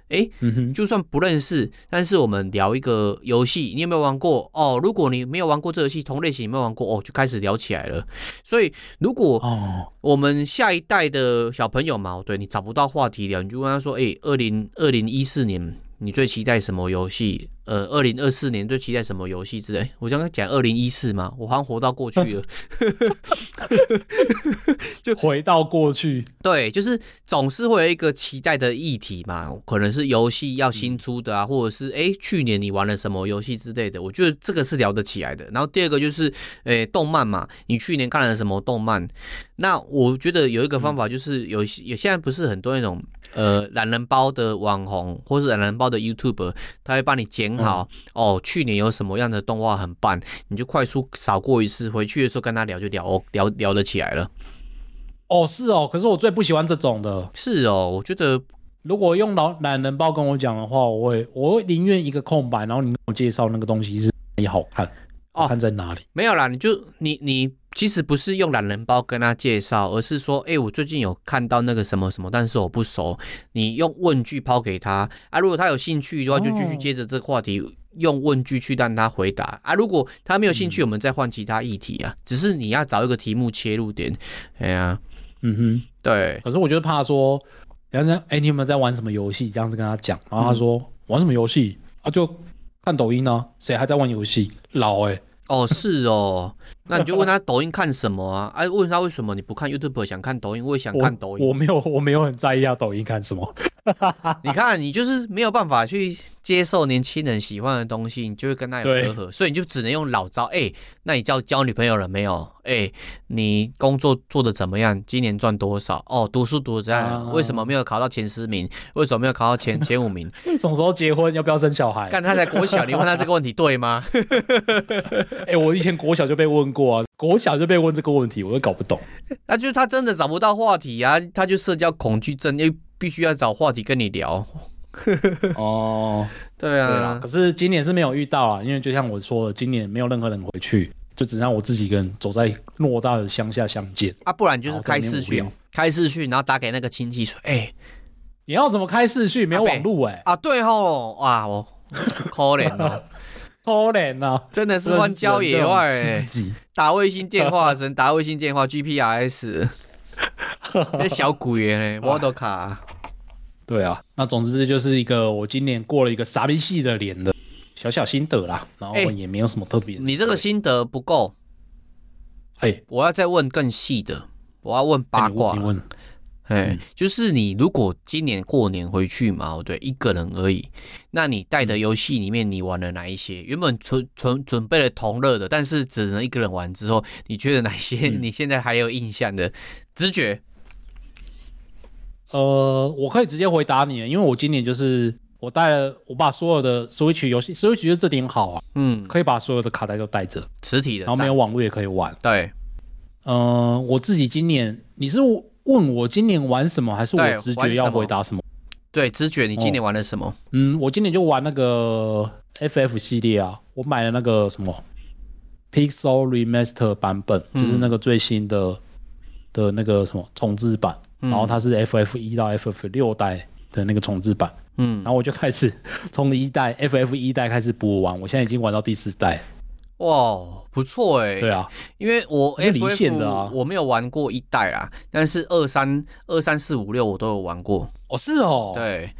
哎，就算不认识，但是我们聊一个游戏，你有没有玩过？哦，如果你没有玩过这个游戏，同类型有没有玩过？哦，就开始聊起来了。所以如果我们下一代的小朋友嘛，对，你找不到话题聊，你就问他说：“哎，二零二零一四年。”你最期待什么游戏？呃，二零二四年最期待什么游戏之类？我刚刚讲二零一四嘛，我好像活到过去了，*laughs* 就回到过去。对，就是总是会有一个期待的议题嘛，可能是游戏要新出的啊，嗯、或者是哎、欸，去年你玩了什么游戏之类的。我觉得这个是聊得起来的。然后第二个就是，哎、欸，动漫嘛，你去年看了什么动漫？那我觉得有一个方法就是有，有、嗯、现在不是很多那种呃懒人包的网红，或是懒人包的 YouTuber，他会帮你剪。好哦，去年有什么样的动画很棒，你就快速扫过一次，回去的时候跟他聊就聊哦，聊聊得起来了。哦，是哦，可是我最不喜欢这种的。是哦，我觉得如果用老懒人包跟我讲的话，我会我会宁愿一个空白，然后你跟我介绍那个东西是也好看，好，看在哪里。没有啦，你就你你。其实不是用懒人包跟他介绍，而是说，哎、欸，我最近有看到那个什么什么，但是我不熟。你用问句抛给他啊，如果他有兴趣的话，就继续接着这个话题、哦、用问句去让他回答啊。如果他没有兴趣，我们再换其他议题啊。嗯、只是你要找一个题目切入点。哎呀、啊，嗯哼，对。可是我觉得怕说，然后说，哎，你有没有在玩什么游戏？这样子跟他讲，然后他说、嗯、玩什么游戏啊？就看抖音呢、啊。谁还在玩游戏？老哎、欸。哦，是哦。那你就问他抖音看什么啊？哎、*laughs* 啊，问他为什么你不看 YouTube 想看抖音？我也想看抖音。我，我没有，我没有很在意啊，抖音看什么。*laughs* 你看，你就是没有办法去接受年轻人喜欢的东西，你就会跟他有隔阂，所以你就只能用老招。哎、欸，那你交交女朋友了没有？哎、欸，你工作做的怎么样？今年赚多少？哦，读书读得怎样？啊、为什么没有考到前十名？为什么没有考到前 *laughs* 前五名？什么时候结婚？要不要生小孩？看他在国小，你问他这个问题对吗？*laughs* 哎、欸，我以前国小就被问过啊，国小就被问这个问题，我都搞不懂。那就是他真的找不到话题啊，他就社交恐惧症，因为。必须要找话题跟你聊。*laughs* 哦，对啊，对啦，可是今年是没有遇到啊，因为就像我说的，今年没有任何人回去，就只让我自己一个人走在偌大的乡下相见。啊，不然就是开视讯，开视讯，然后打给那个亲戚说，哎、欸，你要怎么开视讯？没有网路哎、欸，啊，对吼，哇，我可怜哦，*laughs* 可怜哦，真的是荒郊野外哎，打卫星电话只能打卫星电话，GPRS。*laughs* 那小鬼呢？*laughs* 我都卡。对啊，那总之就是一个我今年过了一个傻逼系的脸的小小心得啦，然后也没有什么特别、欸。你这个心得不够，哎、欸，我要再问更细的，我要问八卦。欸、你问，哎、就是你如果今年过年回去嘛，对，一个人而已，那你带的游戏里面你玩了哪一些？原本准准准备了同乐的，但是只能一个人玩之后，你觉得哪些你现在还有印象的？直觉？呃，我可以直接回答你，因为我今年就是我带了，我把所有的 Switch 游戏，Switch 就这点好啊，嗯，可以把所有的卡带都带着，磁体的，然后没有网络也可以玩。对，呃，我自己今年，你是问我今年玩什么，还是我直觉要回答什么？对，直觉，你今年玩了什么？哦，嗯，我今年就玩那个 FF 系列啊，我买了那个什么 Pixel Remaster 版本，嗯，就是那个最新的的那个什么重置版。然后它是 FF 一到 FF 六代的那个重置版，嗯，然后我就开始从一代 FF 一代开始补玩，我现在已经玩到第四代，哇，不错哎，对啊，因为我 FF 我没有玩过一代啦，但是二三二三四五六我都有玩过，哦是哦，对，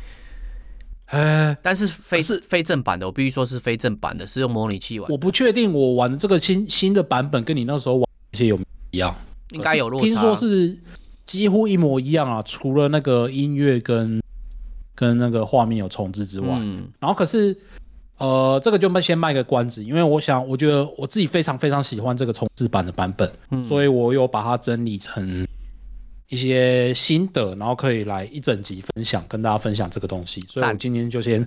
哎，但是非是非正版的，我必须说是非正版的，是用模拟器玩，我不确定我玩的这个新新的版本跟你那时候玩一些有没有一样，应该有落差，听说是。几乎一模一样啊，除了那个音乐跟跟那个画面有重置之外，嗯，然后可是呃，这个就先卖个关子，因为我想，我觉得我自己非常非常喜欢这个重置版的版本，嗯，所以我有把它整理成一些心得，然后可以来一整集分享，跟大家分享这个东西，所以我今天就先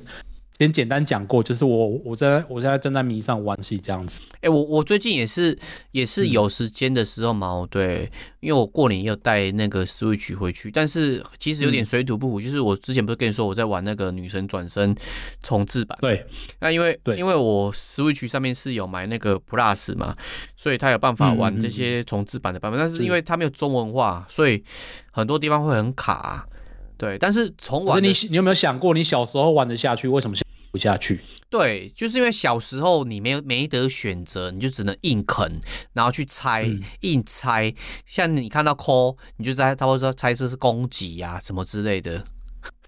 先简单讲过，就是我我在我现在正在迷上玩戏这样子。哎、欸，我我最近也是也是有时间的时候嘛，嗯、对，因为我过年要带那个 Switch 回去，但是其实有点水土不服，嗯、就是我之前不是跟你说我在玩那个女神转身重置版？对，那因为对因为我 Switch 上面是有买那个 Plus 嘛，所以他有办法玩这些重置版的版本，但是因为他没有中文化，所以很多地方会很卡。对，但是从玩，你你有没有想过，你小时候玩得下去，为什么不下去？对，就是因为小时候你没有没得选择，你就只能硬啃，然后去猜，嗯、硬猜。像你看到抠，你就猜，他会说猜这是攻击呀，什么之类的。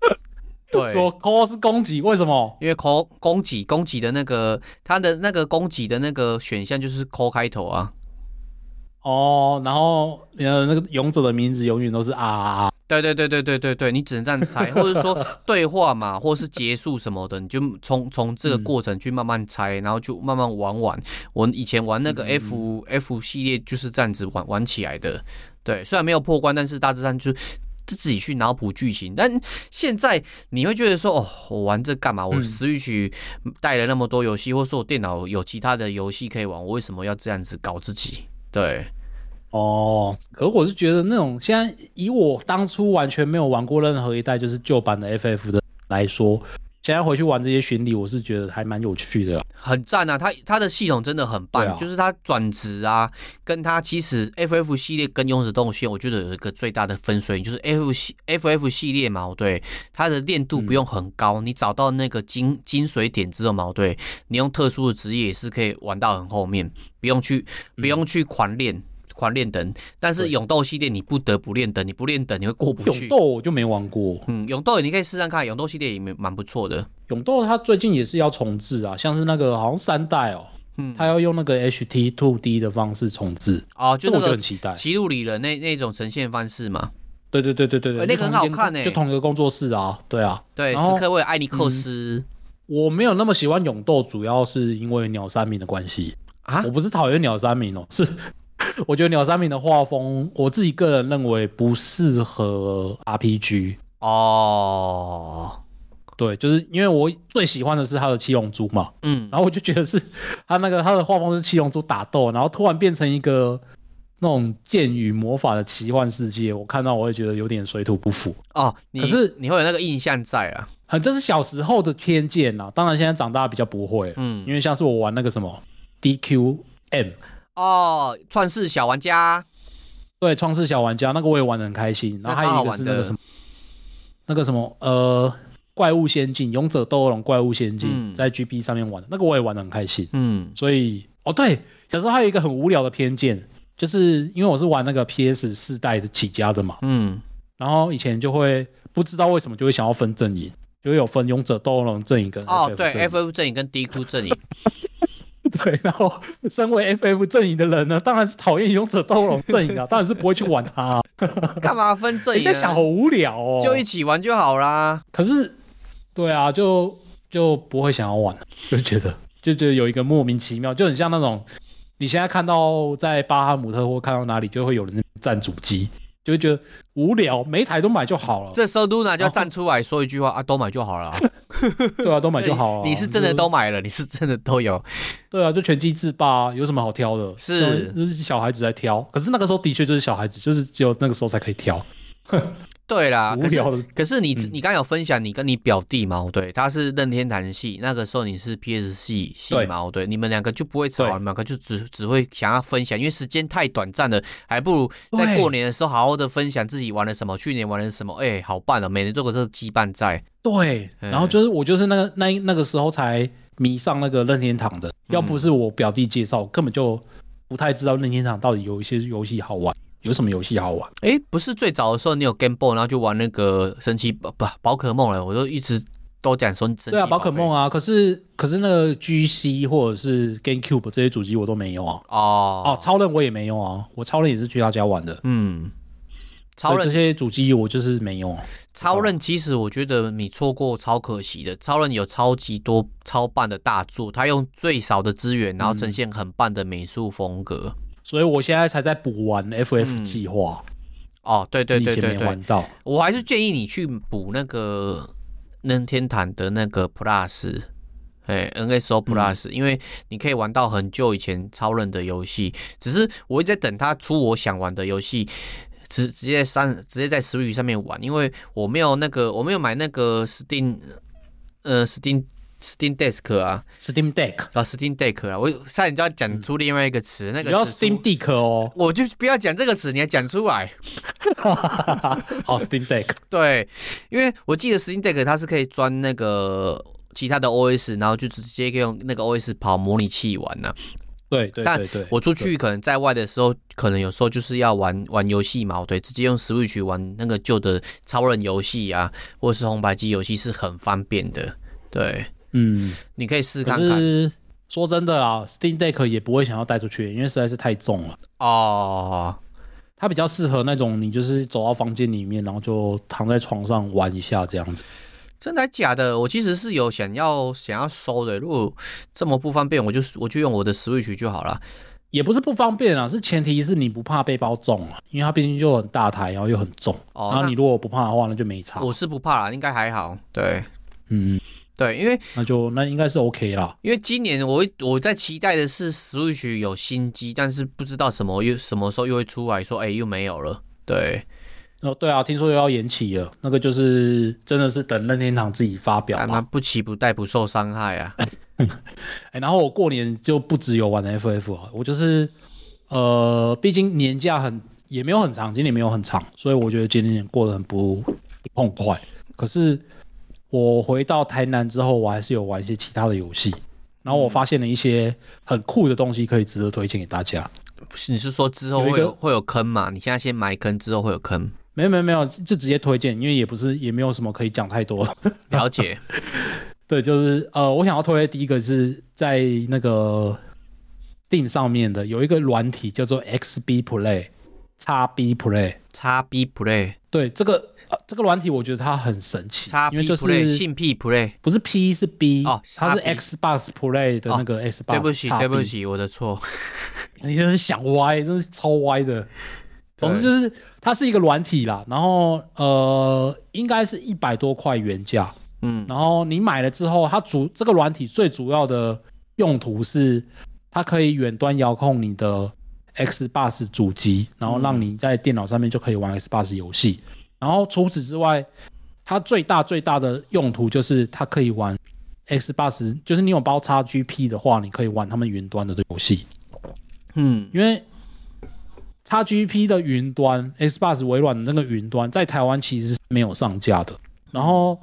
*laughs* 对，说抠是攻击，为什么？因为抠攻击攻击的那个，他的那个攻击的那个选项就是抠开头啊。哦，然后呃，那个勇者的名字永远都是啊啊啊。对对对对对对对，你只能这样猜，*laughs* 或者说对话嘛，或是结束什么的，你就从从这个过程去慢慢猜，然后就慢慢玩玩。我以前玩那个 F、嗯、F 系列就是这样子玩玩起来的。对，虽然没有破关，但是大致上就是自己去脑补剧情。但现在你会觉得说，哦，我玩这干嘛？我 Switch 带了那么多游戏，或者说我电脑有其他的游戏可以玩，我为什么要这样子搞自己？对。哦，可我是觉得那种现在以我当初完全没有玩过任何一代就是旧版的 FF 的来说，现在回去玩这些巡礼，我是觉得还蛮有趣的，很赞啊！它它的系统真的很棒，啊、就是它转职啊，跟它其实 FF 系列跟勇者斗线，我觉得有一个最大的分水岭，就是 F 系 FF 系列嘛，对，它的练度不用很高，嗯、你找到那个精精髓点之后嘛，对，你用特殊的职业也是可以玩到很后面，不用去不用去狂练。嗯狂练等，但是勇斗系列你不得不练等，你不练等你会过不去。勇斗我就没玩过，嗯，勇斗你可以试试看，勇斗系列也蛮不错的。勇斗它最近也是要重置啊，像是那个好像三代哦，嗯，他要用那个 HT Two D 的方式重置哦，就那个就很期待歧路里的那那种呈现方式嘛。对对对对对对，那个很好看诶，就同一个工作室啊，对啊，对，史克威尔艾尼克斯、嗯。我没有那么喜欢勇斗，主要是因为鸟山明的关系啊，我不是讨厌鸟山明哦，是。*laughs* 我觉得鸟山明的画风，我自己个人认为不适合 RPG 哦。对，就是因为我最喜欢的是他的七龙珠嘛，嗯，然后我就觉得是他那个他的画风是七龙珠打斗，然后突然变成一个那种剑与魔法的奇幻世界，我看到我会觉得有点水土不服哦。可是你会有那个印象在啊？很，这是小时候的偏见啊。当然现在长大比较不会，嗯，因为像是我玩那个什么 DQM。哦，创世小玩家，对，创世小玩家那个我也玩的很开心。然后还有一个是那个什么，那个什么呃，怪物仙境，勇者斗恶龙怪物仙境，嗯、在 GB 上面玩的那个我也玩的很开心。嗯，所以哦对，小时候还有一个很无聊的偏见，就是因为我是玩那个 PS 四代的起家的嘛，嗯，然后以前就会不知道为什么就会想要分阵营，就会有分勇者斗恶龙阵营跟哦对，FF 阵营跟 DQ 阵营。*laughs* 对，然后身为 FF 阵营的人呢，当然是讨厌勇者斗龙阵营啊，当然是不会去玩它啊。*laughs* 干嘛分阵营？你在想好无聊哦，就一起玩就好啦。可是，对啊，就就不会想要玩，就觉得就觉得有一个莫名其妙，就很像那种你现在看到在巴哈姆特或看到哪里，就会有人占主机。就会觉得无聊，每一台都买就好了。这时候露娜就要站出来说一句话啊，都买就好了啊。*laughs* *laughs* 对啊，都买就好了。你是真的都买了，你是真的都有。对啊，就全机制霸，有什么好挑的？是，就是小孩子在挑。可是那个时候的确就是小孩子，就是只有那个时候才可以挑。*laughs* 对啦，无聊的。可是，可是你你刚刚有分享你跟你表弟嘛？对，他是任天堂系，那个时候你是 PS 系系嘛？对，你们两个就不会吵，你们两个就只只会想要分享，因为时间太短暂了，还不如在过年的时候好好的分享自己玩了什么，去年玩了什么。哎，好办了，每年都有这个羁绊在。对，然后就是我就是那个那那个时候才迷上那个任天堂的，要不是我表弟介绍，根本就不太知道任天堂到底有一些游戏好玩。有什么游戏好玩？哎，不是最早的时候你有 Game Boy，然后就玩那个神奇宝不宝可梦了。我都一直都讲说。对啊，宝可梦啊，可是可是那个 GC 或者是 GameCube 这些主机我都没有啊。哦哦，超人我也没用啊，我超人也是去他家玩的。嗯，超人这些主机我就是没有。超人其实我觉得你错过超可惜的，超人有超级多超棒的大作，他用最少的资源，然后呈现很棒的美术风格。嗯所以我现在才在补完 FF 计划。哦，对对对对对。我还是建议你去补那个任天堂的那个 Plus，哎，NSO Plus，、嗯、因为你可以玩到很久以前超人的游戏。只是我一直在等他出我想玩的游戏，直直接上直接在 Switch 上面玩，因为我没有那个我没有买那个 Steam，呃，Steam。Steam Deck 啊，Steam Deck 啊，Steam Deck 啊，我差点就要讲出另外一个词，嗯、那个叫 Steam Deck 哦，我就不要讲这个词，你还讲出来。*laughs* 好，Steam Deck，对，因为我记得 Steam Deck 它是可以装那个其他的 OS，然后就直接可以用那个 OS 跑模拟器玩呢、啊。对对对对，我出去可能在外的时候，可能有时候就是要玩玩游戏嘛，对，直接用 Switch 玩那个旧的超人游戏啊，或者是红白机游戏是很方便的，对。嗯，你可以试看看。可是说真的啊，Steam Deck 也不会想要带出去，因为实在是太重了。哦，它比较适合那种你就是走到房间里面，然后就躺在床上玩一下这样子。真的假的？我其实是有想要想要收的。如果这么不方便，我就我就用我的 Switch 就好了。也不是不方便啊，是前提是你不怕背包重啊，因为它毕竟就很大台，然后又很重。哦，然后你如果不怕的话，那就没差。我是不怕啦，应该还好。对，嗯。对，因为那就那应该是 OK 啦。因为今年我我在期待的是 Switch 有新机，但是不知道什么又什么时候又会出来说，哎，又没有了。对，哦，对啊，听说又要延期了。那个就是真的是等任天堂自己发表那，不期不待，不受伤害啊。哎，然后我过年就不只有玩 FF 啊，我就是呃，毕竟年假很也没有很长，今年没有很长，所以我觉得今年过得很不不痛快。可是。我回到台南之后，我还是有玩一些其他的游戏，然后我发现了一些很酷的东西，可以值得推荐给大家。不是，你是说之后会会有坑吗？你现在先埋坑，之后会有坑？没有没有没有，就直接推荐，因为也不是也没有什么可以讲太多。*laughs* 了解。对，就是呃，我想要推的第一个是在那个 Steam 上面的有一个软体叫做 XB Play，XB Play，XB Play。对，这个。呃这个软体我觉得它很神奇，因为就是性 P Play，不是 P 是 B 哦，它是 Xbox Play 的那个 Xbox。对不起，对不起，我的错。*laughs* 你真是想歪，真是超歪的。总之就是它是一个软体啦，然后呃，应该是一百多块原价，嗯，然后你买了之后，它主这个软体最主要的用途是它可以远端遥控你的 Xbox 主机，然后让你在电脑上面就可以玩 Xbox 游戏。然后除此之外，它最大最大的用途就是它可以玩 Xbox，就是你有包 XGP 的话，你可以玩他们云端的游戏。嗯，因为 XGP 的云端，Xbox 微软的那个云端在台湾其实是没有上架的。然后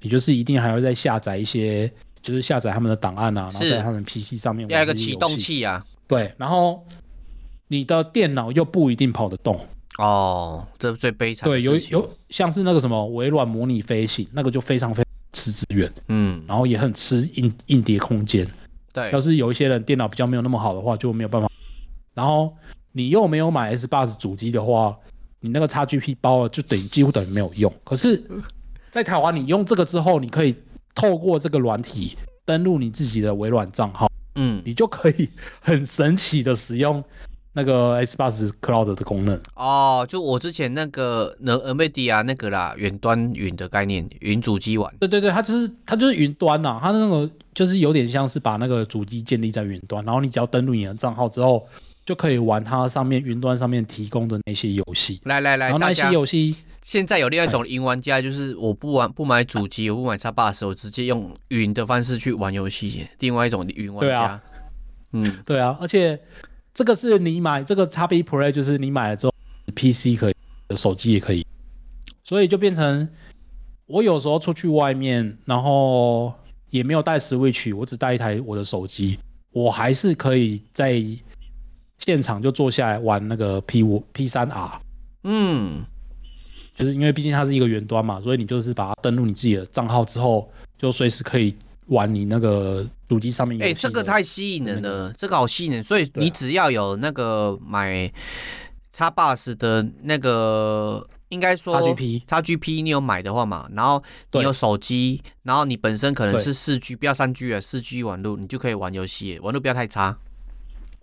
你就是一定还要再下载一些，就是下载他们的档案啊，然后在他们 PC 上面玩。要一个启动器啊。对，然后你的电脑又不一定跑得动。哦，这最悲惨。对，有有像是那个什么微软模拟飞行，那个就非常非常吃资源，嗯，然后也很吃硬硬碟空间。对，要是有一些人电脑比较没有那么好的话，就没有办法。然后你又没有买 Xbox 主机的话，你那个 XGP 包了就等于几乎等于没有用。可是，*laughs* 在台湾你用这个之后，你可以透过这个软体登录你自己的微软账号，嗯，你就可以很神奇的使用。那个 Xbox Cloud 的功能哦，就我之前那个那 NVIDIA 那个啦，远端云的概念，云主机玩。对对对，它就是它就是云端呐、啊，它那个就是有点像是把那个主机建立在云端，然后你只要登录你的账号之后，就可以玩它上面云端上面提供的那些游戏。来来来，然后那些游戏现在有另外一种云玩家，就是我不玩不买主机，我不买 Xbox，我直接用云的方式去玩游戏。另外一种云玩家，啊嗯，对啊，而且。这个是你买这个 x B Play，就是你买了之后，PC 可以，手机也可以，所以就变成我有时候出去外面，然后也没有带 Switch，我只带一台我的手机，我还是可以在现场就坐下来玩那个 P 五 P 三 R。嗯，就是因为毕竟它是一个云端嘛，所以你就是把它登录你自己的账号之后，就随时可以。玩你那个主机上面，哎、欸，这个太吸引人了，这个好吸引人。所以你只要有那个买 Xbox 的那个，应该说 XGP XGP 你有买的话嘛，然后你有手机，然后你本身可能是四 G，不要三 G 啊，四 G 网络，你就可以玩游戏，网络不要太差。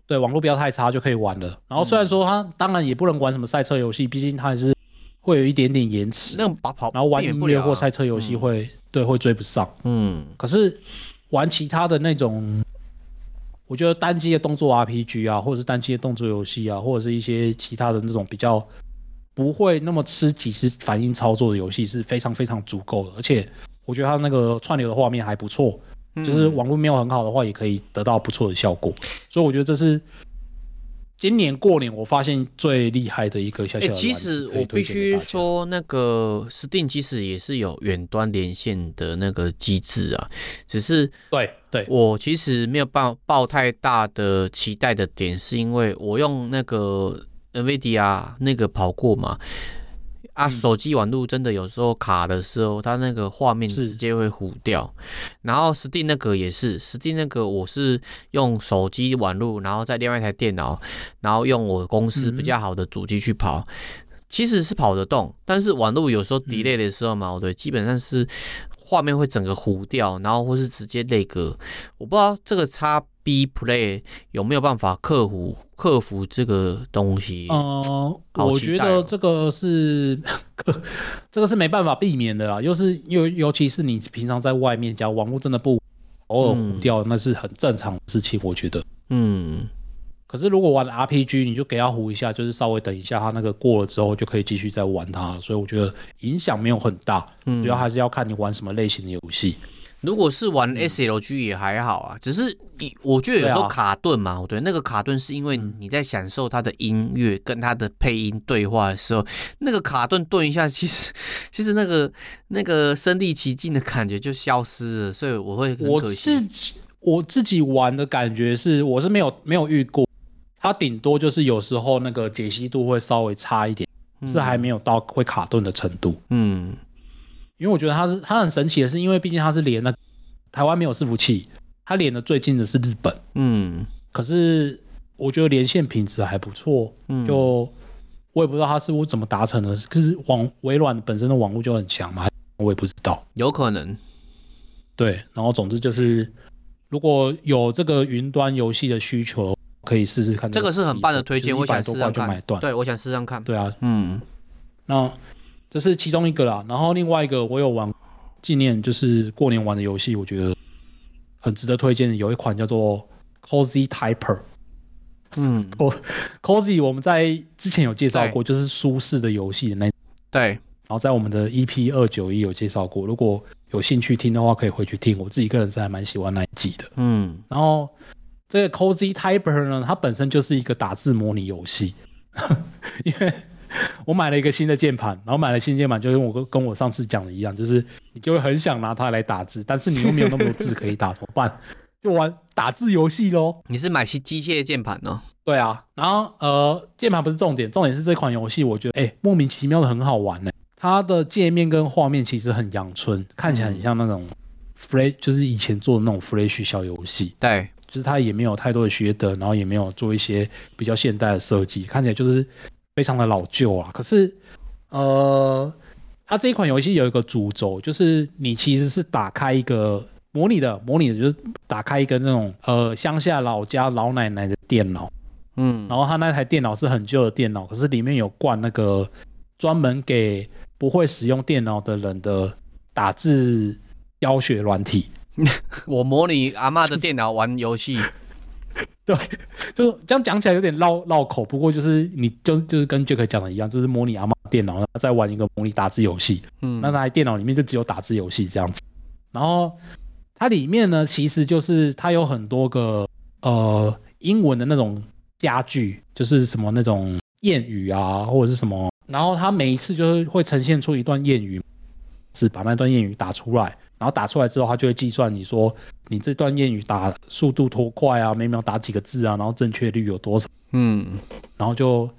对，网络不要太差就可以玩了。然后虽然说它当然也不能玩什么赛车游戏，毕竟它还是会有一点点延迟。那个跑跑，然后玩音乐或赛车游戏会。对，会追不上。嗯，可是玩其他的那种，我觉得单机的动作 RPG 啊，或者是单机的动作游戏啊，或者是一些其他的那种比较不会那么吃即时反应操作的游戏是非常非常足够的。而且我觉得它那个串流的画面还不错，就是网络没有很好的话，也可以得到不错的效果。所以我觉得这是。今年过年，我发现最厉害的一个小小的。其实我必须说，那个 Steam 其实也是有远端连线的那个机制啊，只是对对，我其实没有抱抱太大的期待的点，是因为我用那个 NVIDIA 那个跑过嘛。啊，手机网络真的有时候卡的时候，它那个画面直接会糊掉。然后 Steam 那个也是，Steam 那个我是用手机网络，然后在另外一台电脑，然后用我公司比较好的主机去跑，其实是跑得动，但是网络有时候 delay 的时候嘛，对，基本上是。画面会整个糊掉，然后或是直接内格，我不知道这个 XB Play 有没有办法克服克服这个东西。哦、呃，我觉得这个是，*laughs* 这个是没办法避免的啦。又是尤尤其是你平常在外面，假如网络真的不偶尔糊掉，嗯、那是很正常的事情。我觉得，嗯。可是如果玩 RPG，你就给他糊一下，就是稍微等一下，它那个过了之后就可以继续再玩它。所以我觉得影响没有很大，主要还是要看你玩什么类型的游戏。如果是玩 SLG 也还好啊，只是你我觉得有时候卡顿嘛，对，啊、对，那个卡顿是因为你在享受它的音乐跟它的配音对话的时候，那个卡顿顿一下，其实 *laughs* 其实那个那个身临其境的感觉就消失了，所以我会。我是我自己玩的感觉是，我是没有没有遇过。它顶多就是有时候那个解析度会稍微差一点，是还没有到会卡顿的程度。嗯，因为我觉得它是它很神奇的是，因为毕竟它是连了台湾没有伺服器，它连的最近的是日本。嗯，可是我觉得连线品质还不错。嗯，就我也不知道它是我怎么达成的，可是网微软本身的网络就很强嘛，我也不知道。有可能。对，然后总之就是如果有这个云端游戏的需求。可以试试看，这个是很棒的推荐。我想试试看。对，我想试试看。对啊，嗯，那这是其中一个啦。然后另外一个，我有玩纪念，就是过年玩的游戏，我觉得很值得推荐。有一款叫做 Cozy Typer。*laughs* 嗯，Cozy 我们在之前有介绍过，就是舒适的游戏的那。对。然后在我们的 EP 二九一有介绍过，如果有兴趣听的话，可以回去听。我自己个人是还蛮喜欢那一季的。嗯，然后。这个 Cozy Typer 呢，它本身就是一个打字模拟游戏，*laughs* 因为 *laughs* 我买了一个新的键盘，然后买了新键盘，就跟我跟跟我上次讲的一样，就是你就会很想拿它来打字，但是你又没有那么多字可以打，*laughs* 怎么办？就玩打字游戏喽。你是买机机械键盘呢？对啊，然后呃，键盘不是重点，重点是这款游戏，我觉得哎，莫名其妙的很好玩呢。它的界面跟画面其实很阳春，看起来很像那种 Flash，就是以前做的那种 Flash 小游戏。对。就是它也没有太多的学德，然后也没有做一些比较现代的设计，看起来就是非常的老旧啊。可是，呃，它这一款游戏有一个主轴，就是你其实是打开一个模拟的，模拟的就是打开一个那种呃乡下老家老奶奶的电脑，嗯，然后他那台电脑是很旧的电脑，可是里面有灌那个专门给不会使用电脑的人的打字教学软体。*laughs* 我模拟阿妈的电脑玩游戏，*laughs* 对，就这样讲起来有点绕绕口。不过就是你就就是跟 Jack 讲的一样，就是模拟阿嬷电脑，然后再玩一个模拟打字游戏。嗯，那台电脑里面就只有打字游戏这样子。然后它里面呢，其实就是它有很多个呃英文的那种家具，就是什么那种谚语啊，或者是什么。然后它每一次就是会呈现出一段谚语，只把那段谚语打出来。然后打出来之后，它就会计算你说你这段谚语打速度多快啊，每秒打几个字啊，然后正确率有多少？嗯，然后就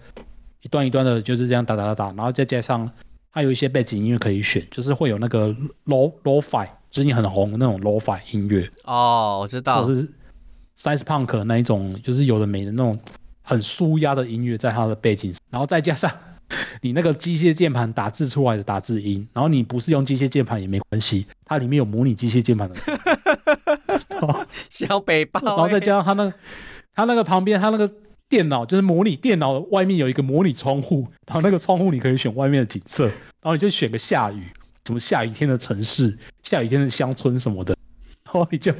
一段一段的就是这样打打打打，然后再加上它有一些背景音乐可以选，就是会有那个 low lo-fi 最近很红的那种 lo-fi 音乐哦，我知道，就是 cyberpunk 那一种，就是有的没的那种很舒压的音乐在它的背景，然后再加上。你那个机械键盘打字出来的打字音，然后你不是用机械键盘也没关系，它里面有模拟机械键盘的声音。小北包、欸，然后再加上它那它那个旁边，它那个电脑就是模拟电脑外面有一个模拟窗户，然后那个窗户你可以选外面的景色，然后你就选个下雨，什么下雨天的城市、下雨天的乡村什么的，然后你就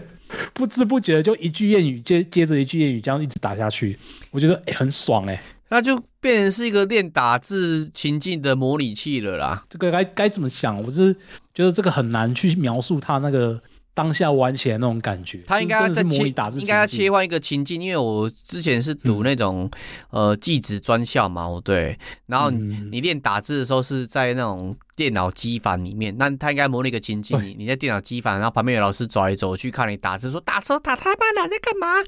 不知不觉的就一句谚语接接着一句谚语这样一直打下去，我觉得哎、欸、很爽哎、欸，那就变成是一个练打字情境的模拟器了啦。这个该该怎么想？我是觉得这个很难去描述它那个。当下玩起来那种感觉，他应该要再切，应该要切换一个情境，因为我之前是读那种、嗯、呃技职专校嘛，对，然后你练打字的时候是在那种电脑机房里面，那他应该模拟一个情境，你你在电脑机房，然后旁边有老师走来走去看你打字，说打手打太慢了，在干嘛？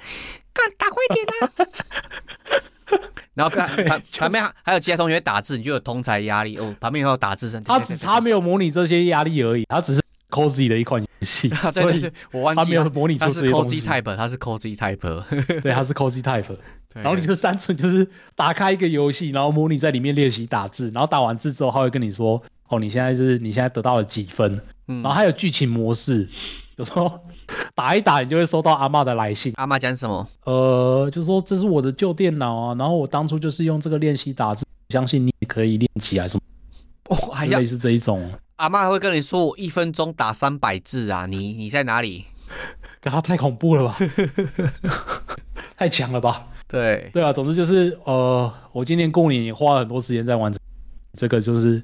干打快一点啊！*laughs* *laughs* *laughs* 然后看 *laughs* 旁旁边还有其他同学打字，你就有同才压力哦。旁边有打字声，他只差没有模拟这些压力而已，他只是。Cozy 的一款游戏，*laughs* 对对对，我忘记他没有模拟出这些东西。他是 Cozy Type，他是 Cozy Type，对，他是 Cozy Type。然后你就单纯就是打开一个游戏，然后模拟在里面练习打字，然后打完字之后，他会跟你说：“哦，你现在是你现在得到了几分？”嗯、然后还有剧情模式，有时候打一打，你就会收到阿妈的来信。阿妈讲什么？呃，就是说这是我的旧电脑啊，然后我当初就是用这个练习打字，相信你也可以练起来什么。哦，还类似这一种。阿妈还会跟你说：“我一分钟打三百字啊！你你在哪里？” *laughs* 他太恐怖了吧，*laughs* 太强了吧？对对啊，总之就是呃，我今年过年也花了很多时间在玩这个，就是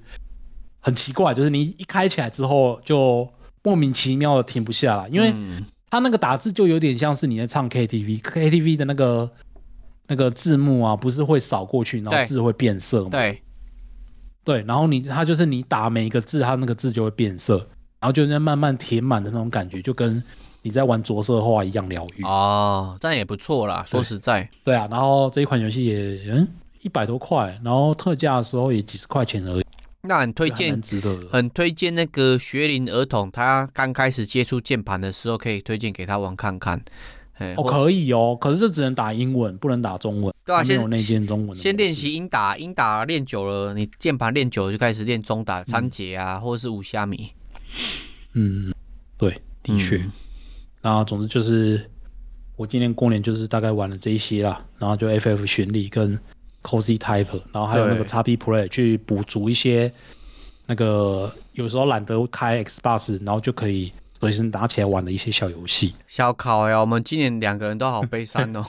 很奇怪，就是你一开起来之后就莫名其妙的停不下来，因为他那个打字就有点像是你在唱 KTV，KTV 的那个那个字幕啊，不是会扫过去，然后字会变色吗？对。对，然后你它就是你打每一个字，它那个字就会变色，然后就在慢慢填满的那种感觉，就跟你在玩着色画一样疗愈哦，这样也不错啦。说实在，对啊，然后这一款游戏也嗯一百多块，然后特价的时候也几十块钱而已。那很推荐，很推荐那个学龄儿童，他刚开始接触键盘的时候，可以推荐给他玩看看。哦，可以哦，可是这只能打英文，不能打中文。对啊，先有内建中文。先练习英打，英打练久了，你键盘练久了就开始练中打、仓頡啊，或者是五虾米。嗯，对，的确。嗯、然后总之就是，我今年过年就是大概玩了这一些啦，然后就 FF 旋律跟 Cozy Type，然后还有那个 XP Play 去补足一些那个有时候懒得开 Xbox，然后就可以。随身拿起来玩的一些小游戏。小考呀，我们今年两个人都好悲伤哦。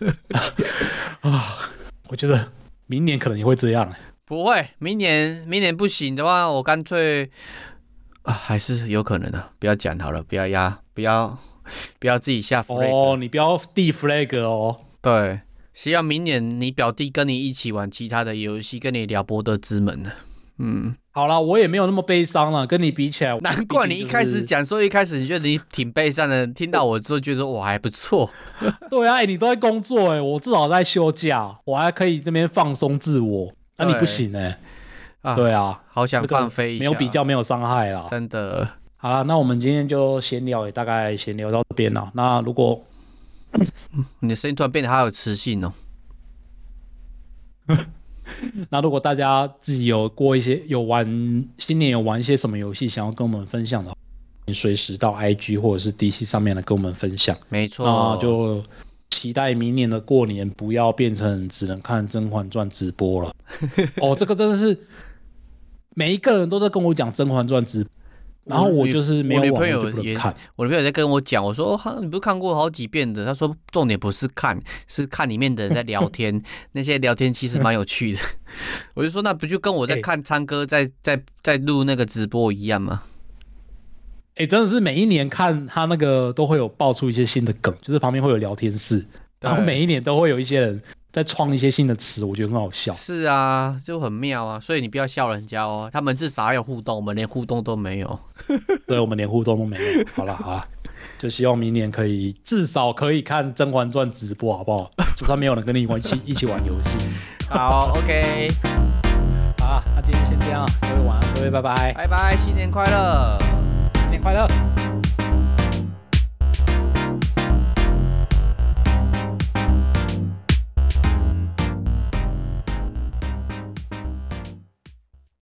*laughs* 啊，我觉得明年可能也会这样。不会，明年明年不行的话，我干脆啊，还是有可能的。不要讲好了，不要压，不要不要自己下 flag。哦，你不要立 flag 哦。对，希望明年你表弟跟你一起玩其他的游戏，跟你聊博德之门呢。嗯。好了，我也没有那么悲伤了，跟你比起来，难怪你一开始讲说一开始你觉得你挺悲伤的，听到我之后觉得我还不错。*laughs* 对啊，欸、你都在工作哎、欸，我至少在休假，我还可以这边放松自我，那你不行哎、欸。对啊，好想放飞一下，没有比较，没有伤害啦。真的。好了，那我们今天就闲聊，也大概闲聊到这边了。那如果 *coughs* 你的声音突然变得好有磁性哦。*laughs* 那如果大家自己有过一些有玩新年有玩一些什么游戏，想要跟我们分享的话，你随时到 IG 或者是 DC 上面来跟我们分享。没错，那就期待明年的过年不要变成只能看《甄嬛传》直播了。哦，这个真的是每一个人都在跟我讲《甄嬛传》直播。然后我就是没有网友就不能看，我女朋友在跟我讲，我说哦，你不是看过好几遍的？她说重点不是看，是看里面的人在聊天，*laughs* 那些聊天其实蛮有趣的。*laughs* 我就说那不就跟我在看昌哥在在在录那个直播一样吗？哎，真的是每一年看他那个都会有爆出一些新的梗，就是旁边会有聊天室，然后每一年都会有一些人。再创一些新的词，我觉得很好笑。是啊，就很妙啊，所以你不要笑人家哦。他们至少还有互动，我们连互动都没有。*laughs* 对，我们连互动都没有。好了好了，就希望明年可以至少可以看《甄嬛传》直播，好不好？就算没有人跟你一起一起玩游戏。*laughs* 好，OK。好，那今天先这样，各位晚安，各位拜拜，拜拜，新年快乐，新年快乐。